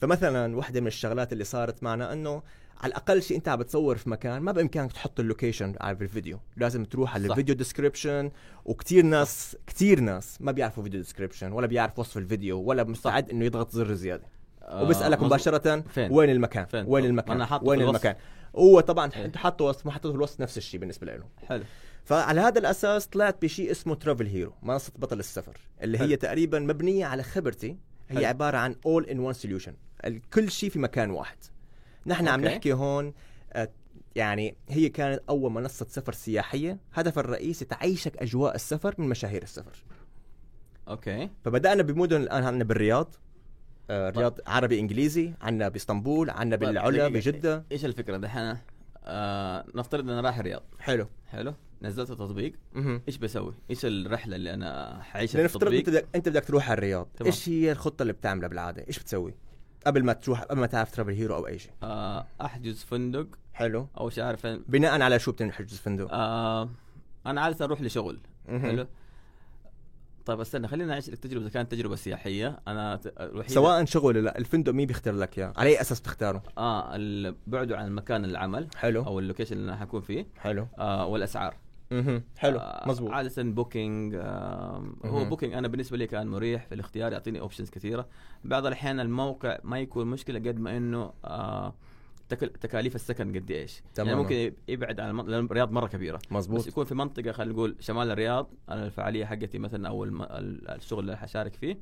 فمثلا واحدة من الشغلات اللي صارت معنا إنه على الأقل شيء أنت عم بتصور في مكان ما بإمكانك تحط ال location على الفيديو. لازم تروح على. ال video description وكتير ناس كتير ناس ما بيعرفوا video description ولا بيعرف وصف الفيديو ولا مستعد إنه يضغط زر زيادة. وبيسالك مظبوط. مباشرة فين؟ وين المكان فين؟ وين المكان أنا حاطه وين. المكان هو طبعا إيه. انت حاطه وصف ما الوصف نفس الشيء بالنسبة له حلو فعلى هذا الأساس طلعت بشيء اسمه ترافل هيرو منصة بطل السفر اللي هي حلو. تقريبا مبنية على خبرتي هي حلو. عبارة عن all in one solution كل شيء في مكان واحد نحن عم أوكي. نحكي هون آه، يعني هي كانت أول منصة سفر سياحية هدفها الرئيسي تعيشك أجواء السفر من مشاهير السفر أوكي فبدأنا بمدن الآن عندنا بالرياض آه، الرياض عربي إنجليزي عندنا بإسطنبول عندنا طيب، بالعلا. بجدة. إيش الفكرة دحين؟ آه نفترض ان أنا رايح الرياض. حلو. حلو. نزلت تطبيق مهم. إيش بسوي؟ إيش الرحلة اللي أنا حعيشها في التطبيق؟ أنت بدك أنت بدك تروح على الرياض. إيش هي الخطة اللي بتعملها بالعادة؟ إيش بتسوي؟ قبل ما تروح قبل ما تعرف ترافل هيرو أو أي شيء. آه أحجز فندق. حلو. أو شيء عارف فين بناء على شو بتنحجز فندق؟ آه أنا عادة أروح لشغل. حلو. طيب استنى خلينا نعيش التجربه إذا كانت تجربة سياحية. أنا الوحيده سواء شغل ولا لا الفندق مين بيختار لك اياه على أي أساس بتختاره؟ آه بعده عن مكان العمل حلو. أو ال location اللي أنا حكون فيه. حلو. آه والأسعار. مهم. حلو. آه مزبوط عادة بوكينج آه هو. بوكينج أنا بالنسبة لي كان مريح في الاختيار يعطيني options كثيرة. بعض الأحيان الموقع ما يكون مشكلة قد ما إنه آه تكاليف السكن قد إيش. يعني تماماً. ممكن يبعد عن المنطقة لأن الرياض مرة كبيرة. بس مزبوط يكون في منطقة خلينا نقول شمال الرياض أنا الفعالية حقتي مثلا أو الشغل اللي حشارك فيه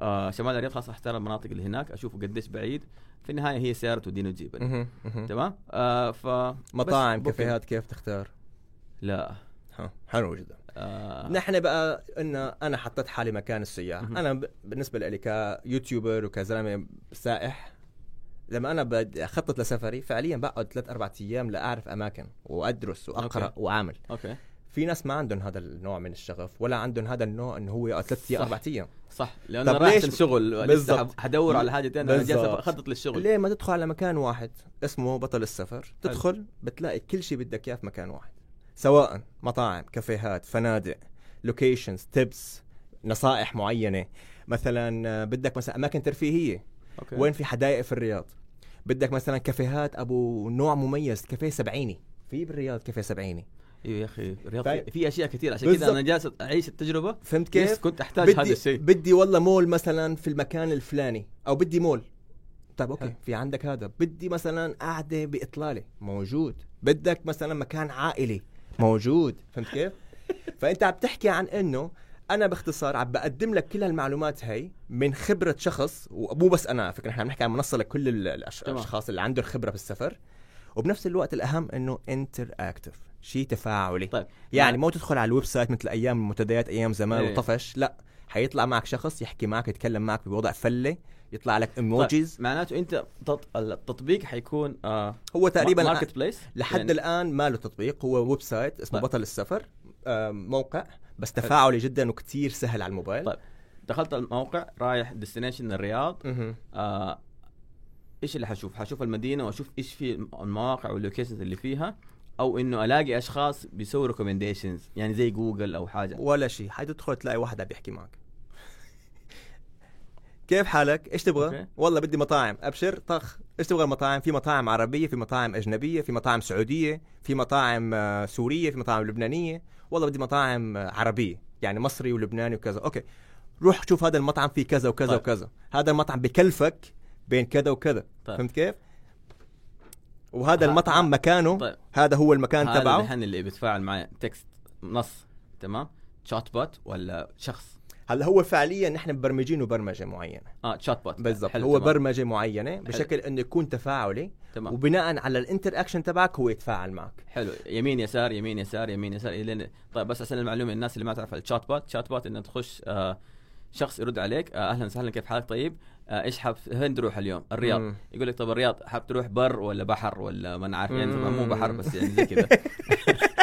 آه شمال الرياض خلاص اختار المناطق اللي هناك أشوفه قديش بعيد. في النهاية هي سيارة توديني وتجيبني. تمام؟ آه ف مطاعم بس. كافيهات كيف تختار؟ لا. ها حلو جدا. آه. نحن بقى إن أنا حطيت حالي مكان السياح. أنا بالنسبة لي ك YouTuber وكزلمة سائح لما أنا بدي أخطط لسفري فعليا بقعد ثلاث أربع أيام لأعرف أماكن وأدرس وأقرأ أوكي. وأعمل. أوكي. في ناس ما عندهم هذا النوع من الشغف ولا عندهم هذا النوع إنه هو يقعد ثلاث أيام. أربع أيام. صح. لأنه رايح الشغل بالضبط. حدور على حاجة ثانية أنا جالس. أخطط للشغل. ليه؟ ما تدخل على مكان واحد اسمه بطل السفر. تدخل بتلاقي كل شيء بدك إياه في مكان واحد. سواء مطاعم كافيهات فنادق locations tips نصائح معينة. مثلا آه، بدك مثلا أماكن ترفيهية. أوكي. وين في حدائق في الرياض؟ بدك مثلا كافيهات أبو نوع مميز كافيه سبعيني. في بالرياض كافيه سبعيني. أيوه يا أخي الرياض طيب. في- أشياء كثير عشان كذا. أنا جالس أعيش التجربة. فهمت كيف؟ كنت أحتاج هذا بدي الشيء. بدي والله مول مثلا في المكان الفلاني أو بدي مول. طيب okay. في عندك هذا. بدي مثلا قعده بإطلالة. موجود. بدك مثلا مكان عائلي. موجود. فهمت كيف؟ فأنت عم تحكي عن إنه أنا باختصار عم بقدم لك كل هالمعلومات هي من خبرة شخص ومو بس أنا فكرة نحن عم نحكي عن منصة لكل. الأشخاص اللي عندهم خبرة بالسفر وبنفس الوقت الأهم إنه interactive شيء تفاعلي طيب يعني مو تدخل على ال website مثل أيام المنتديات أيام زمان إيه. وطفش لا حيطلع معك شخص يحكي معك يتكلم معك بوضع فلة يطلع لك emojis طيب. معناته أنت تط... التطبيق حيكون آه هو تقريبا marketplace لحد يعني- الآن ما له تطبيق هو website اسمه طيب. بطل السفر آه، موقع بس تفاعلي جدا وكتير سهل على الموبايل طيب. دخلت الموقع رايح destination الرياض. آه إيش اللي حشوف؟ حشوف المدينة وأشوف إيش في المواقع وال locations اللي فيها أو إنه ألاقي أشخاص بيسووا recommendations يعني زي جوجل أو حاجة ولا شيء حتدخل تلاقي واحد عم بيحكي معك كيف حالك؟ إيش تبغى؟ okay. والله بدي مطاعم، أبشر طخ، إيش تبغى المطاعم؟ في مطاعم عربية، في مطاعم أجنبية، في مطاعم سعودية، في مطاعم آه، سورية، في مطاعم لبنانية، والله بدي مطاعم عربية، يعني مصري ولبناني وكذا، okay. روح شوف هذا المطعم فيه كذا وكذا طيب. وكذا، هذا المطعم بكلفك بين كذا وكذا، طيب. فهمت كيف؟ وهذا ها- المطعم ها- مكانه طيب. هذا هو المكان هذا تبعه الحين اللي بيتفاعل معي text نص تمام chatbot ولا شخص هلا هو فعليا نحن مبرمجينه برمجه معينة. آه chatbot بالضبط. حلو، هو تمام. برمجة معينة بشكل إنه يكون تفاعلي. تمام. وبناء على ال interaction تبعك هو يتفاعل معك. حلو. يمين يسار يمين يسار يمين يسار الين طيب بس عشان المعلومة الناس اللي ما تعرف ال chatbot chatbot إنه تخش آه شخص يرد عليك آه أهلا وسهلا كيف حالك؟ طيب آه إيش حاب وين تروح اليوم؟ الرياض. مم. يقول لك طب الرياض حاب تروح بر ولا بحر ولا ما أنا عارف يعني. مو بحر بس يعني زي كذا.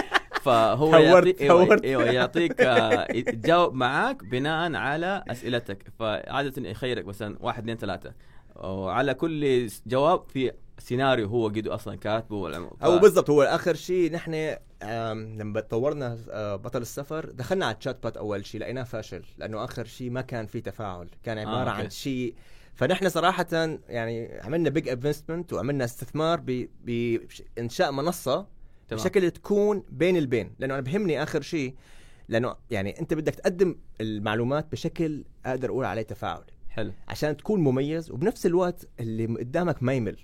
فهو يعطيك إيوه. أيوة يعطيك آه يتجاوب معاك بناء على أسئلتك فعادة يخيرك مثلا واحد اثنين ثلاثة وعلى كل جواب في سيناريو هو قد أصلا كاتبه ولا أو بالضبط هو آخر شيء نحن لما طورنا آه، بطل السفر دخلنا على ال chatbot أول شيء لقيناه فاشل لأنه آخر شيء ما كان في تفاعل كان عبارة آه، عن. شيء فنحن صراحة يعني عملنا big investment وعملنا استثمار بإنشاء منصة تمام. بشكل تكون بين البين. لأنه أنا بهمني آخر شيء لأنه يعني أنت بدك تقدم المعلومات بشكل أقدر أقول عليه تفاعلي حلو. عشان تكون مميز وبنفس الوقت اللي قدامك ما يمل.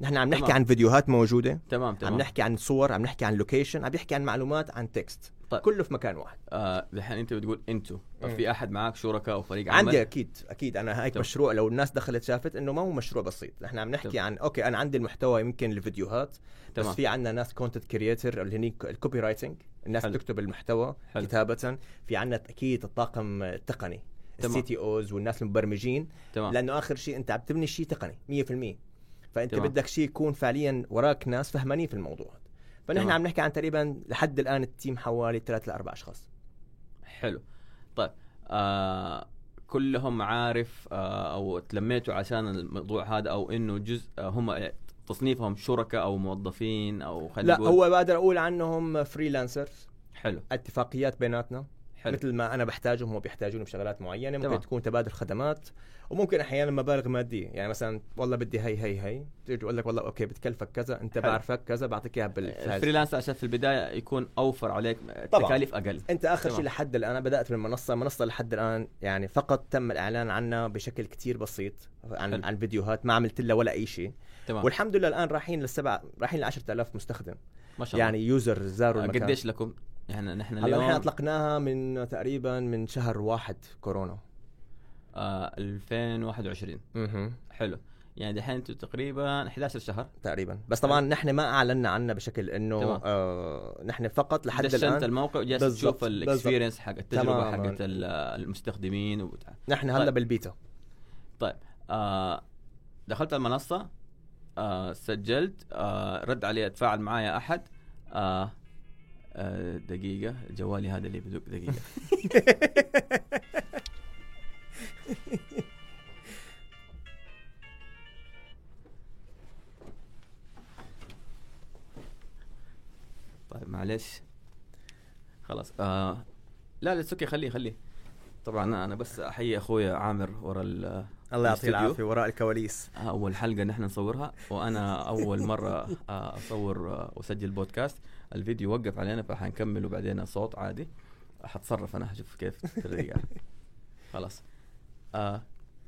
نحن عم نحكي تمام. عن فيديوهات موجودة تمام تمام. عم نحكي عن صور عم نحكي عن location عم نحكي عن معلومات عن text طيب. كله في مكان واحد آه الحين أنت بتقول انتو طب مم. في أحد معك شركاء أو فريق عمل عندي أكيد أكيد أنا هيك تمام. مشروع لو الناس دخلت شافت إنه ما هو مشروع بسيط نحن عم نحكي تمام. عن okay أنا عندي المحتوى يمكن الفيديوهات تمام. بس في عندنا ناس content creator اللي هني ال copywriting الناس حلو. بتكتب المحتوى حلو. كتابة في عندنا أكيد الطاقم التقني. ال CTOs والناس المبرمجين تمام لأنه آخر شيء أنت عم تبني شيء تقني 100% فأنت تمام. بدك شيء يكون فعليا وراك ناس فهمانين في الموضوع فنحن. عم نحكي عن تقريبا لحد الآن ال team حوالي ثلاث لأربع أشخاص. حلو. طيب آه كلهم عارف آه أو تلميتوا عشان الموضوع هذا أو إنه جزء آه هم تصنيفهم شركاء أو موظفين أو خلينا لا نقول هو بقدر أقول عنهم freelancers حلو. اتفاقيات بيناتنا. حلو. مثل ما أنا بحتاجهم هم بيحتاجوني بشغلات معينة. ممكن تمام. تكون تبادل خدمات وممكن أحيانا مبالغ مادية. يعني مثلا والله بدي هي هي هي تيجي تقول لك والله okay بتكلفك كذا أنت حلو. بعرفك كذا بعطيك إياها بالفاز. ال freelance عشان في البداية يكون أوفر عليك. تكاليف أقل. أنت آخر. شيء لحد الآن بدأت بالمنصة المنصه لحد الآن يعني فقط تم الإعلان عنها بشكل كتير بسيط عن حلو. عن فيديوهات ما عملت لها ولا أي شيء. تمام. والحمد لله الآن رايحين للسبع رايحين ل 10000 مستخدم. ما شاء الله. يعني user زاروا آه، المكان. قديش لكم؟ يعني نحن هلا اليوم نحن أطلقناها من تقريبا من شهر واحد كورونا. آه 2021 أها حلو. يعني دحين أنتم تقريبا 11 شهر. تقريبا. بس طبعا نحن ما أعلنا عنها بشكل إنه. آه نحن فقط لحد دشنت الآن. الموقع وجالس تشوف ال experience حق التجربة. حقت ال- المستخدمين وبتاع. نحن هلا طيب. بالبيتا. طيب آه دخلت المنصة آه سجلت آه رد علي اتفاعل معايا أحد. آه آه دقيقة جوالي هذا اللي بدق دقيقة. طيب معلش. خلاص آه لا لا okay خليه خليه. طبعا أنا بس أحيي اخويا عامر ورا ال- الله يعطيه. العافية وراء الكواليس. أول حلقة نحن نصورها وأنا أول مرة آه، أصور آه، وأسجل بودكاست. الفيديو وقف علينا فحنكمل وبعدين صوت عادي. حتصرف أنا حشوف كيف الطريقة خلاص. آه.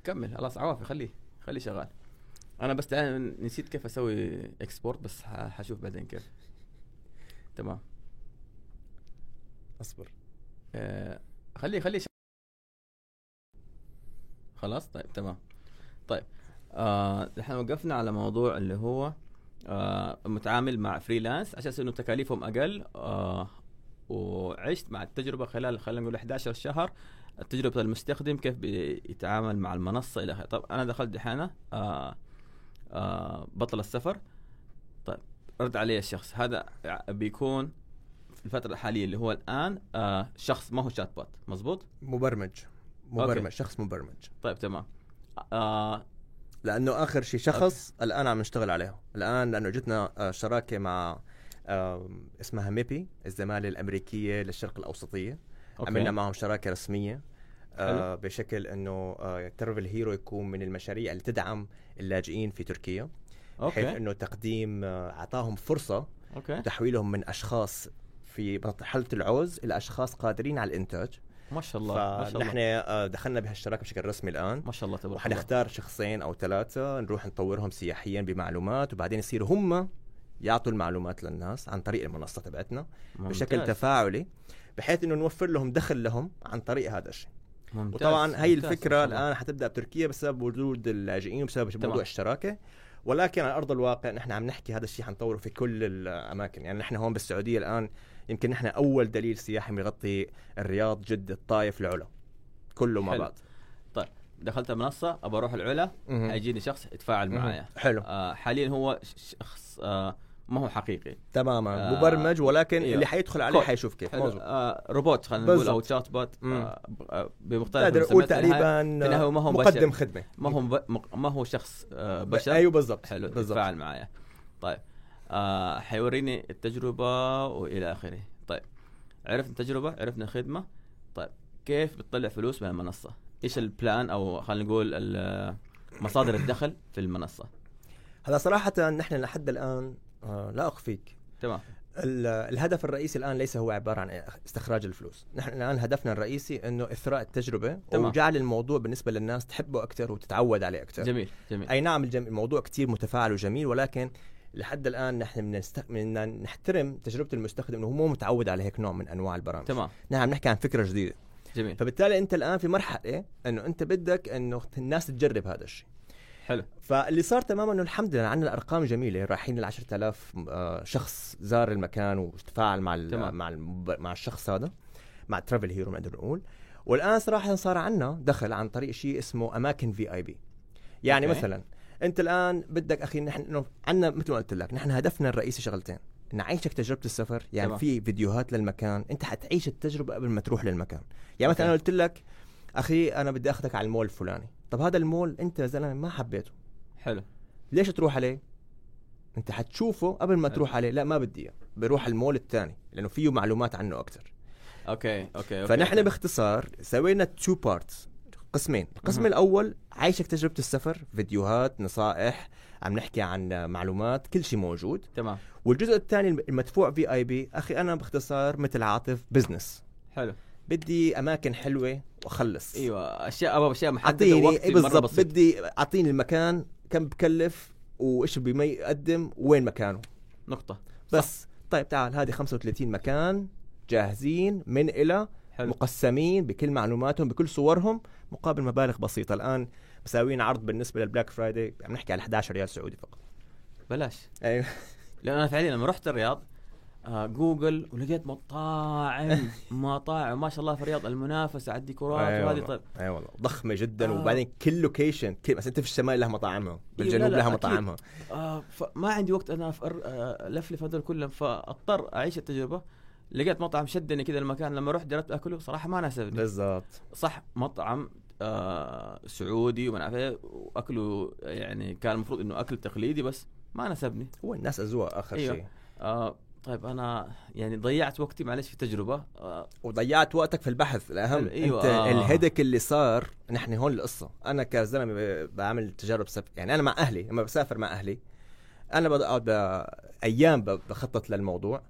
كمل. خلاص عوافي خليه خليه شغال. أنا بس نسيت كيف أسوي export بس حشوف بعدين كيف. تمام. أصبر. آه خليه خليه ش... خلاص؟ طيب تمام. طيب آه إحنا وقفنا على موضوع اللي هو آه متعامل مع فريلانس عشان إنه تكاليفهم أقل آه وعشت مع التجربة خلال خلينا نقول 11 شهر. تجربه المستخدم كيف بيتعامل مع المنصة إلى آخره. طب أنا دخلت دحين آه آه بطل السفر. طيب رد علي الشخص. هذا بيكون في الفترة الحالية اللي هو الآن آه شخص ما هو chatbot مزبوط مبرمج مبرمج okay. شخص مبرمج. طيب تمام. آه لأنه آخر شيء شخص الآن عم نشتغل عليه. الآن لأنه جتنا شراكة مع اسمها ميبي الزمالة الأمريكية للشرق الأوسطية. okay. عملنا معهم شراكة رسمية. آه بشكل إنه آه Travel Hero يكون من المشاريع اللي تدعم اللاجئين في تركيا حيث okay إنه تقديم آه، أعطاهم فرصة okay. تحويلهم من أشخاص في مرحله العوز إلى أشخاص قادرين على الإنتاج. ما شاء الله ما شاء الله. آه، دخلنا بهالشراكه بشكل رسمي الآن. ما شاء الله تبارك الله. وحنختار شخصين أو ثلاثة نروح نطورهم سياحيا بمعلومات وبعدين يصيروا هم يعطوا المعلومات للناس عن طريق المنصة تبعتنا بشكل ممتاز. تفاعلي بحيث إنه نوفر لهم دخل لهم عن طريق هذا الشيء. ممتاز. وطبعا هي ممتاز. الفكرة الله. الآن حتبدأ بتركيا بسبب وجود اللاجئين وبسبب تمام. موضوع الشراكه ولكن على أرض الواقع نحن عم نحكي هذا الشيء حنطوره في كل الأماكن يعني نحن هون بالسعودية الآن يمكن نحن أول دليل سياحي بيغطي الرياض جدة الطايف العلا كله مع. بعض طيب دخلت المنصة أبى أروح العلا. حيجيني شخص يتفاعل. معايا حلو آه حاليا هو شخص آه ما هو حقيقي. تماما. آه، مبرمج ولكن أيوه. اللي حيدخل عليه. حيشوف كيف. آه روبوت خلينا نقول أو. تشات بوت. آه بمختلف النهاية- تقريبا النهاية ما هو مقدم بشر. خدمة. ما هو ما هو شخص آه بشر. أيوه بالضبط. حلو يتفاعل معايا. طيب. آه حيوريني التجربة وإلى آخره. طيب. عرفنا التجربة عرفنا الخدمة طيب. كيف بتطلع فلوس من المنصة؟ إيش البلان أو خلينا نقول مصادر الدخل في المنصة؟ هلا صراحة نحن لحد الآن آه، لا أخفيك تمام ال- الهدف الرئيسي الآن ليس هو عبارة عن استخراج الفلوس، نحن الآن هدفنا الرئيسي إنه إثراء التجربة تمام. وجعل الموضوع بالنسبة للناس تحبه أكثر وتتعود عليه أكثر. جميل جميل أي نعم الجم... الموضوع كتير متفاعل وجميل ولكن لحد الآن نحن. بدنا نحترم تجربة المستخدم إنه هو مو متعود على هيك نوع من أنواع البرامج. تمام نحن عم نحكي عن فكرة جديدة، جميل فبالتالي أنت الآن في مرحلة إنه أنت بدك إنه الناس تجرب هذا الشيء. حلو فاللي صار تماما إنه الحمد لله عندنا ارقام جميلة رايحين ل 10000 آه، شخص زار المكان وتفاعل مع. مع مع الشخص هذا مع ترافل هيرو نقدر نقول والآن صراحة صار عندنا دخل عن طريق شيء اسمه اماكن في اي بي يعني okay. مثلا أنت الآن بدك أخي نحن عندنا مثل ما قلت لك نحن هدفنا الرئيسي شغلتين نعيشك تجربة السفر يعني تمام. في فيديوهات للمكان أنت حتعيش التجربة قبل ما تروح للمكان يعني مثلا أوكي. أنا قلت لك أخي أنا بدي أخذك على المول الفلاني طب هذا المول أنت يا زلمة ما حبيته حلو ليش تروح عليه؟ أنت حتشوفه قبل ما حلو. تروح عليه لا ما بدي إياه بروح المول الثاني لأنه فيه معلومات عنه أكثر okay okay, okay. فنحن okay. باختصار سوينا two parts قسمين القسم. الأول عايشك تجربة السفر فيديوهات نصائح عم نحكي عن معلومات كل شيء موجود تمام والجزء الثاني المدفوع في e-book أخي أنا باختصار مثل عاطف business حلو بدي أماكن حلوة وأخلص. أيوه أشياء أبغى أشياء محددة أعطيني وقت إيه بالضبط. بدي أعطيني المكان كم بكلف وإيش بما يقدم وين مكانه. نقطة. بس طيب تعال هذه 35 مكان جاهزين من إلى حلو. مقسمين بكل معلوماتهم بكل صورهم مقابل مبالغ بسيطة. الآن مساويين عرض بالنسبة للبلاك فرايداي عم نحكي على 11 ريال سعودي فقط. بلاش. أيوه. لأن أنا فعليا لما رحت الرياض آه جوجل ولقيت مطاعم مطاعم ما شاء الله في الرياض المنافسة على الديكورات أيوة وهذه. طيب. أي والله ضخمة جدا. آه. وبعدين كل location كل مثلا أنت في الشمال لها مطاعمها بالجنوب لها. مطاعمها آه فما عندي وقت أنا أفر آه لفلف هذول كلهم. فأضطر أعيش التجربة. لقيت مطعم شدني كذا المكان. لما رحت جربت أكله صراحة ما ناسبني. بالضبط. صح مطعم آه سعودي وما اعرف إيه، وأكله يعني كان المفروض إنه أكل تقليدي بس ما ناسبني. هو الناس أذواق آخر أيوة. شيء. آه طيب أنا يعني ضيعت وقتي معلش في تجربة. آه وضيعت وقتك في البحث الأهم. أيوة، أنت آه. الهدك اللي صار نحن هون القصة. أنا كزلمة بعمل تجارب سفر يعني أنا مع أهلي لما بسافر مع أهلي أنا بقعد ب- أيام بخطط للموضوع.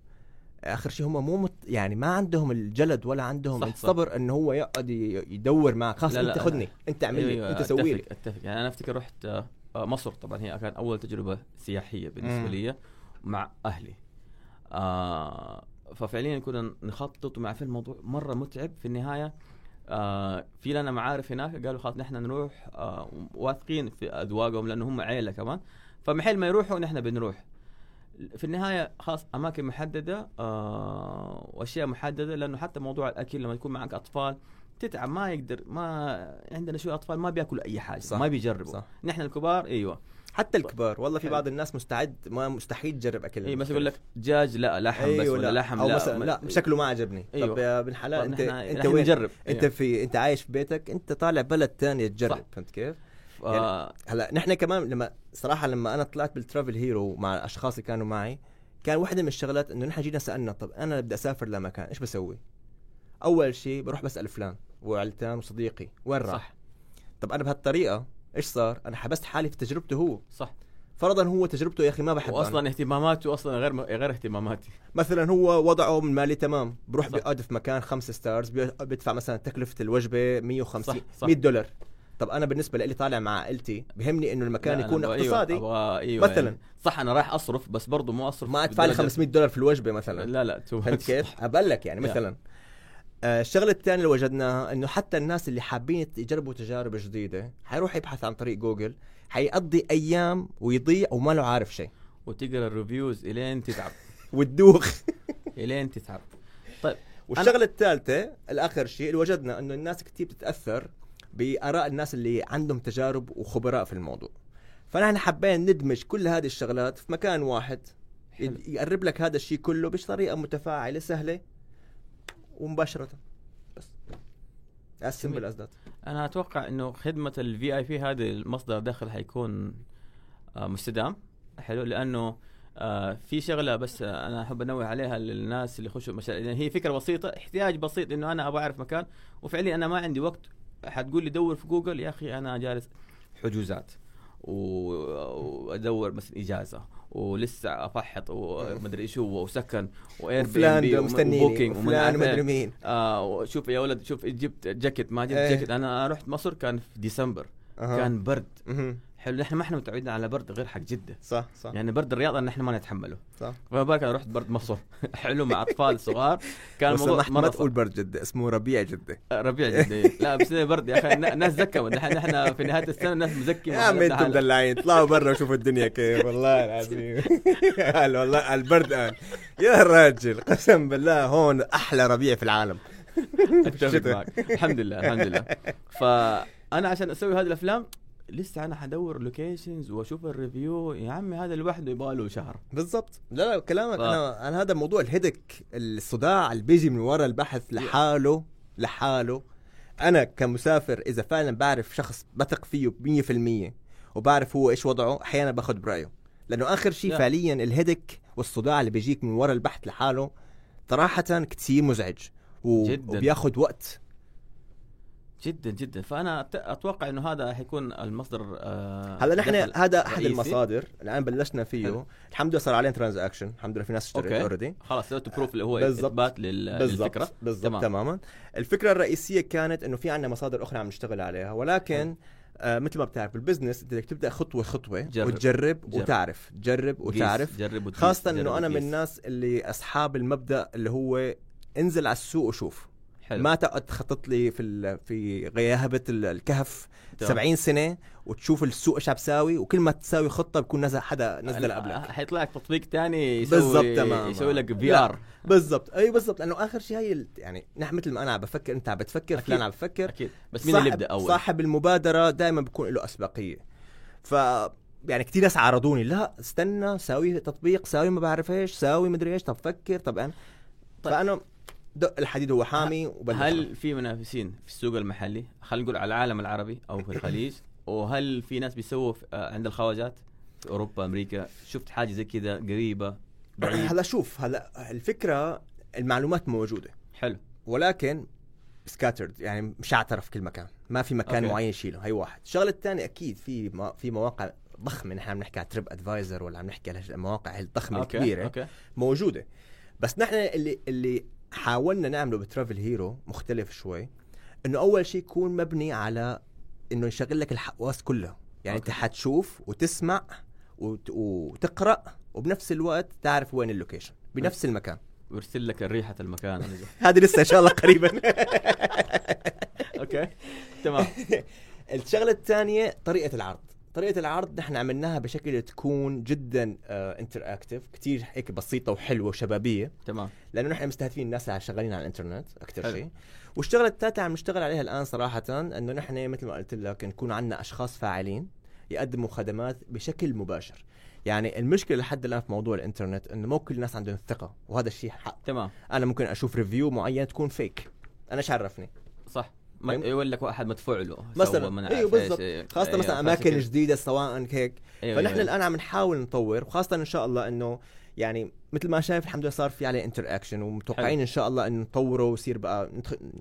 آخر شيء هم مو مت يعني ما عندهم الجلد ولا عندهم صح، صح. الصبر انه هو يقعد يدور معك. خلاص لا، أنت خذني أنت اعمل لي أيوة، أنت سوي لي. أتفق. يعني أنا أفتكر رحت آه، آه، مصر طبعا هي كانت أول تجربة سياحية بالنسبة. لي مع أهلي. آه ففعليا كنا نخطط ومع في الموضوع مرة متعب في النهاية. آه في لنا معارف هناك قالوا خلاص نحن نروح آه واثقين في أذواقهم لأنه هم عيلة كمان. فمحل ما يروحوا نحن بنروح. في النهاية خلاص أماكن محددة آه وأشياء محددة لأنه حتى موضوع الأكل لما يكون معك أطفال تتعب ما يقدر ما عندنا شوية أطفال ما بياكلوا أي حاجة صح، ما بيجربوا. صح. نحن الكبار أيوه. حتى الكبار والله في. بعض الناس مستعد ما مستحيل تجرب أكل اي بس يقول لك دجاج لا لحم بس أيوة ولا لا. لحم أو لا مثلا لا شكله ما عجبني أيوة. طب يا ابن حلال أنت أنت وين نجرب أنت أيوة. في أنت عايش في بيتك أنت طالع بلد تانية تجرب صح. فهمت كيف؟ آه هلا نحن كمان لما صراحة لما أنا طلعت بال Travel Hero مع الاشخاص اللي كانوا معي كان واحدة من الشغلات إنه نحن جينا سألنا طب أنا بدي أسافر لمكان إيش بسوي؟ أول شيء بروح بسأل فلان وعلتان وصديقي وين راح؟ صح طب أنا بهالطريقة إيش صار؟ أنا حبست حالي في تجربته هو صح فرضا هو تجربته يا أخي ما بحبها أنا. واصلا اهتماماته أصلا غير غير اهتماماتي مثلا هو وضعه من مالي تمام بروح. بيقعد في مكان خمس stars بي- بيدفع مثلا تكلفة الوجبة 150 صح، صح. 100 دولار طب أنا بالنسبة لي طالع مع عائلتي بهمني إنه المكان أنا يكون أبغى- اقتصادي أيوة أيوة مثلاً. يعني صح أنا رايح أصرف بس برضه مو أصرف ما أدفع لي بدرجة- 500 دولار في الوجبة مثلا لا لا تو فهمت كيف؟ أبقول لك يعني. مثلا الشغلة الثانية اللي وجدناها إنه حتى الناس اللي حابين يجربوا تجارب جديدة حيروح يبحث عن طريق جوجل حيقضي أيام ويضيع وما له عارف شيء. وتقرأ ال reviews إلين تتعب. وتدوخ. إلين تتعب. طيب والشغلة الثالثة الآخر شيء اللي وجدنا إنه الناس كثير بتتأثر بآراء الناس اللي عندهم تجارب وخبراء في الموضوع. فنحن حبينا ندمج كل هذه الشغلات في مكان واحد حلو. يقرب لك هذا الشيء كله بطريقة متفاعلة سهلة ومباشرة. بس. As simple as that. أنا أتوقع إنه خدمة الفي اي بي هذا المصدر دخل حيكون آه، مستدام. حلو. لأنه آه، في شغلة بس آه، أنا أحب أنوه عليها للناس اللي يخشوا مشاريع يعني هي فكرة بسيطة احتياج بسيط إنه أنا أبغى أعرف مكان. وفعليا أنا ما عندي وقت. حتقول لي دور في جوجل يا أخي أنا جالس حجوزات. وادور مثلا إجازة. ولسه أفحط ومدري إيش هو وسكن واير ده مستنيني و Booking وفلان عارف إيه. مدري مين آه شوف يا ولد شوف جبت جاكيت ما جبت إيه. جاكيت أنا رحت مصر كان في ديسمبر أها. كان برد. حلو نحن ما إحنا متعودين على برد غير حق جدة. صح صح. يعني برد الرياض نحن ما نتحمله. صح. فما بالك أنا رحت برد مصر؟ حلو مع أطفال صغار. كان الموضوع ما تقول برد جدة اسمه ربيع جدة. ربيع جدا لا بس إيه برد يا أخي النا- الناس زكمت نحن نحن في نهاية السنة الناس مزكمه يا عم أنتم مدلعين. اطلعوا برا وشوفوا الدنيا كيف. والله العظيم. قال والله البرد قال يا راجل قسم بالله هون أحلى ربيع في العالم. أتفق. معك. الحمد لله الحمد لله. فأنا عشان أسوي هذه الأفلام لسه أنا حدور locations وأشوف ال review يا عمي هذا لوحده يبغى له شهر. بالضبط. لا لا كلامك ف- أنا أنا هذا موضوع الهدك الصداع اللي بيجي من ورا البحث لحاله لحاله. أنا كمسافر إذا فعلا بعرف شخص بثق فيه 100% وبعرف هو إيش وضعه أحيانا باخذ برأيه. لأنه آخر شيء. فعليا الهدك والصداع اللي بيجيك من ورا البحث لحاله صراحة كثير مزعج و... جداً. وبياخذ وقت. جدا جدا فأنا أتوقع إنه هذا حيكون المصدر آه هلأ نحن هذا أحد. المصادر الآن بلشنا فيه حلو. الحمد لله صار عليه transaction الحمد لله في ناس اشترت. already خلاص سويت proof اللي هو. إثبات لل- للفكرة بالضبط بالضبط تمام. تمام. تماما الفكرة الرئيسية كانت إنه في عندنا مصادر أخرى عم نشتغل عليها ولكن آه مثل ما بتعرف بال business أنت بدك تبدأ خطوة خطوة جرب. وتجرب جرب. وتعرف تجرب وتعرف جرب خاصة إنه أنا من. الناس اللي أصحاب المبدأ اللي هو انزل على السوق وشوف حلو ما تقعد تخطط لي في. في غياهبه ال- الكهف تمام. 70 سنة وتشوف السوق إيش عم بتساوي وكل ما تساوي خطة بكون نزل حدا نزل قبلك حيطلع لك تطبيق ثاني يسوي بالضبط، تمام. يسوي لك في. ار بالضبط أي بالضبط لأنه آخر شيء هي يعني نحن مثل ما أنا عم بفكر أنت عم بتفكر. فلان عم بفكر أكيد بس مين اللي يبدا أول؟ صاحب المبادرة دائما بيكون له أسبقية ف يعني كثير ناس عارضوني لا استنى ساوي تطبيق ساوي ما بعرف إيش ساوي مدري إيش طب فكر طب أنا طيب. فأنا دق الحديد هو حامي وبلش. هل في منافسين في السوق المحلي؟ خلينا نقول على العالم العربي أو في الخليج. وهل في ناس بيسووا آه، عند الخواجات؟ في أوروبا أمريكا. شفت حاجة زي كذا قريبة؟ بعيد؟ هلا شوف هلا الفكرة المعلومات موجودة. حلو. ولكن scattered يعني مشعترة في كل مكان. ما في مكان okay. okay. معين يشيله هي واحد. الشغلة الثانية أكيد في ما في مواقع ضخمة. نحن عم نحكي على TripAdvisor ولا عم نحكي على المواقع الضخمه okay الكبيرة okay. موجودة. بس نحن اللي اللي حاولنا نعمله ب Travel Hero مختلف شوي إنه أول شيء يكون مبني على إنه يشغل لك الحواس كلها. يعني okay. انت حتشوف وتسمع وت... وتقرأ وبنفس الوقت تعرف وين ال location بنفس المكان. ويرسل لك ريحة المكان. هذه لسه إن شاء الله قريبا. okay. تمام. الشغلة الثانية طريقة العرض. طريقة العرض نحن عملناها بشكل تكون جدا interactive كثير هيك بسيطة وحلوة وشبابية. تمام. لأنه نحن مستهدفين الناس اللي شغالين على الإنترنت أكثر. شيء. والشغلة الثالثه عم نشتغل عليها الآن صراحة إنه نحن مثل ما قلت لك نكون عندنا أشخاص فاعلين يقدموا خدمات بشكل مباشر. يعني المشكلة لحد الآن في موضوع الإنترنت إنه مو كل الناس عندهم ثقة وهذا الشيء حق. تمام. أنا ممكن أشوف review معين تكون fake أنا إيش عرفني صح. ما؟ يقول لك واحد مدفوع له مثلا. أيوه بالضبط. إيه، خاصة أيوة، مثلا أماكن كده. جديدة سواء هيك. أيوة، فنحن أيوة. الآن عم نحاول نطور وخاصة إن شاء الله إنه يعني مثل ما شايف الحمد لله صار في عليه interaction ومتوقعين. إن شاء الله إنه نطوره ويصير بقى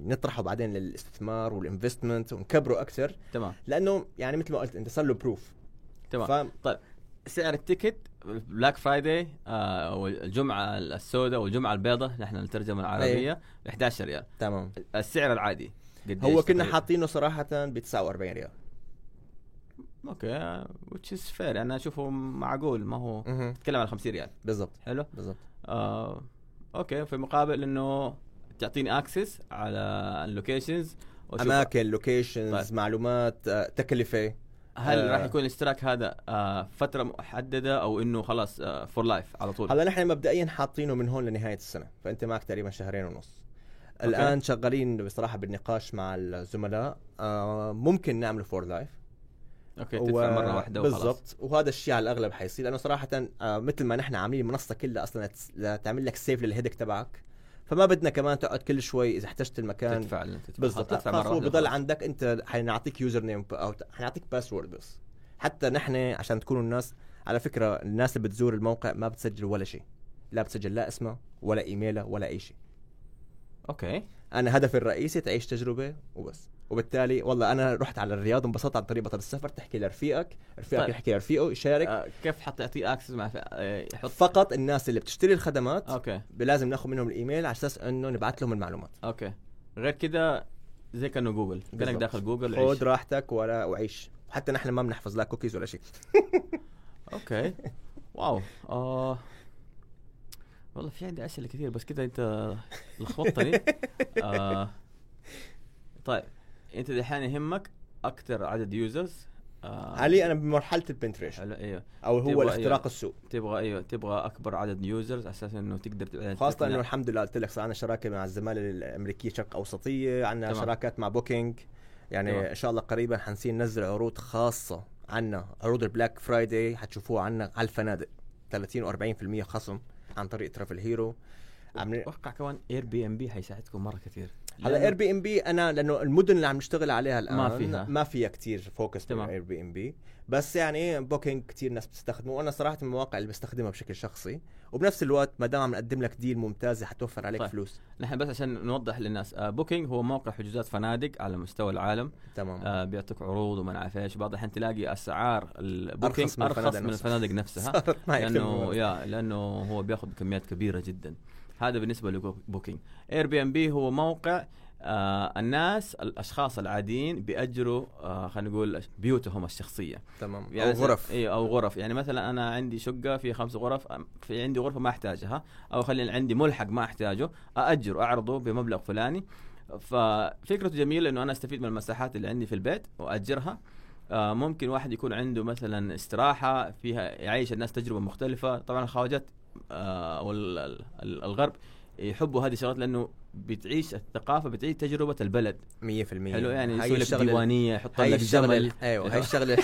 نطرحه بعدين للاستثمار وال investment ونكبره أكثر. تمام. لأنه يعني مثل ما قلت أنت صار له proof تمام. ف... سعر ال ticket Black Friday آه والجمعة السوداء والجمعة البيضاء نحن الترجمه العربية ب 11 ريال. تمام. السعر العادي هو كنا؟ حاطينه صراحة ب 49 ريال okay which is fair أنا أشوفه معقول ما هو. تتكلم على 50 ريال بالضبط حلو بالضبط آه okay في مقابل إنه تعطيني access على ال locations أماكن لوكيشنز طيب. معلومات آه، تكلفة هل آه. راح يكون الاشتراك هذا آه فترة محددة أو إنه خلاص for life على طول هلا نحن مبدئيا حاطينه من هون لنهاية السنة فأنت معك تقريبا شهرين ونص الآن شغالين بصراحة بالنقاش مع الزملاء. آه ممكن نعمله for life okay تدفع مرة واحدة وخلاص. بالضبط. وهذا الشيء على الأغلب حيصير لأنه صراحة آه مثل ما نحن عاملين المنصة كلها أصلا لتعمل لك save لل headache تبعك. فما بدنا كمان تقعد كل شوي إذا احتجت المكان. تدفع بالضبط تدفع مرة واحدة بضل. عندك أنت حنعطيك username أو حنعطيك password بس. حتى نحن عشان تكونوا الناس على فكرة الناس اللي بتزور الموقع ما بتسجل ولا شيء. لا بتسجل لا اسمها ولا ايميلها ولا أي شيء. okay. أنا هدفي الرئيسي تعيش تجربة وبس. وبالتالي والله أنا رحت على الرياض انبسطت عن طريق بطل السفر تحكي لرفيقك رفيقك طيب. يحكي لرفيقه يشارك. آه كيف حتعطيه access مع آه يحط فقط الناس اللي بتشتري الخدمات okay. لازم ناخذ منهم الإيميل على أساس إنه نبعث لهم المعلومات. okay. غير كده زي كأنه جوجل. كأنك. داخل جوجل. خذ راحتك ولا وعيش. حتى نحن ما بنحفظ لا كوكيز ولا شيء. okay. wow. آه. والله في عندي أسئلة كثير بس كده أنت لخبطتني آه طيب أنت دحين يهمك أكثر عدد users آه علي أنا بمرحلة ال penetration أيوه أو هو الاختراق إيه. السوق تبغى أيوه تبغى أكبر عدد users على أساس إنه تقدر تقنع. إنه الحمد لله قلت لك صار عندنا شراكة مع الزمالة الأمريكية شرق أوسطية، عندنا. شراكات مع بوكينج يعني تمام. إن شاء الله قريبا حنصير ننزل عروض خاصة عنا عروض ال Black Friday حتشوفوها عنا على الفنادق 30 و40% خصم عن طريق Travel Hero عاملين أتوقع كمان Airbnb حيساعدكم مرة كثير. هلا Airbnb أنا لأنه المدن اللي عم نشتغل عليها الآن ما فيها. ما فيها كثير focus تمام. Airbnb بس يعني بوكينج كثير ناس بتستخدمه وأنا صراحة من المواقع اللي بستخدمها بشكل شخصي وبنفس الوقت ما دام عم نقدم لك deal ممتازه حتوفر عليك طيب. فلوس نحن بس عشان نوضح للناس آه بوكينج هو موقع حجوزات فنادق على مستوى العالم تمام آه بيعطيك عروض وما نعرف إيش بعض الحين تلاقي أسعار البوكينج أرخص من أرخص الفنادق من نفسها. الفنادق نفسها لأنه. يا لأنه هو بياخذ كميات كبيرة جدا هذا بالنسبة لبوكينج. Airbnb هو موقع آه الناس الأشخاص العاديين بيأجروا آه خلينا نقول بيوتهم الشخصية. تمام. يعني أو غرف. اي أو غرف. يعني مثلا أنا عندي شقة في خمس غرف في عندي غرفة ما أحتاجها أو خلينا عندي ملحق ما أحتاجه ااجر أعرضه بمبلغ فلاني. ففكرته جميلة إنه أنا أستفيد من المساحات اللي عندي في البيت وأجرها. آه ممكن واحد يكون عنده مثلا استراحة فيها يعيش الناس تجربة مختلفة. طبعا الخواجات أو ال- ال- الغرب يحبوا هذه الشغلات لأنه بتعيش الثقافة بتعيش تجربة البلد. 100% حلو يعني يسوي لك ديوانية يحط لك جمل أيوه هاي الشغلة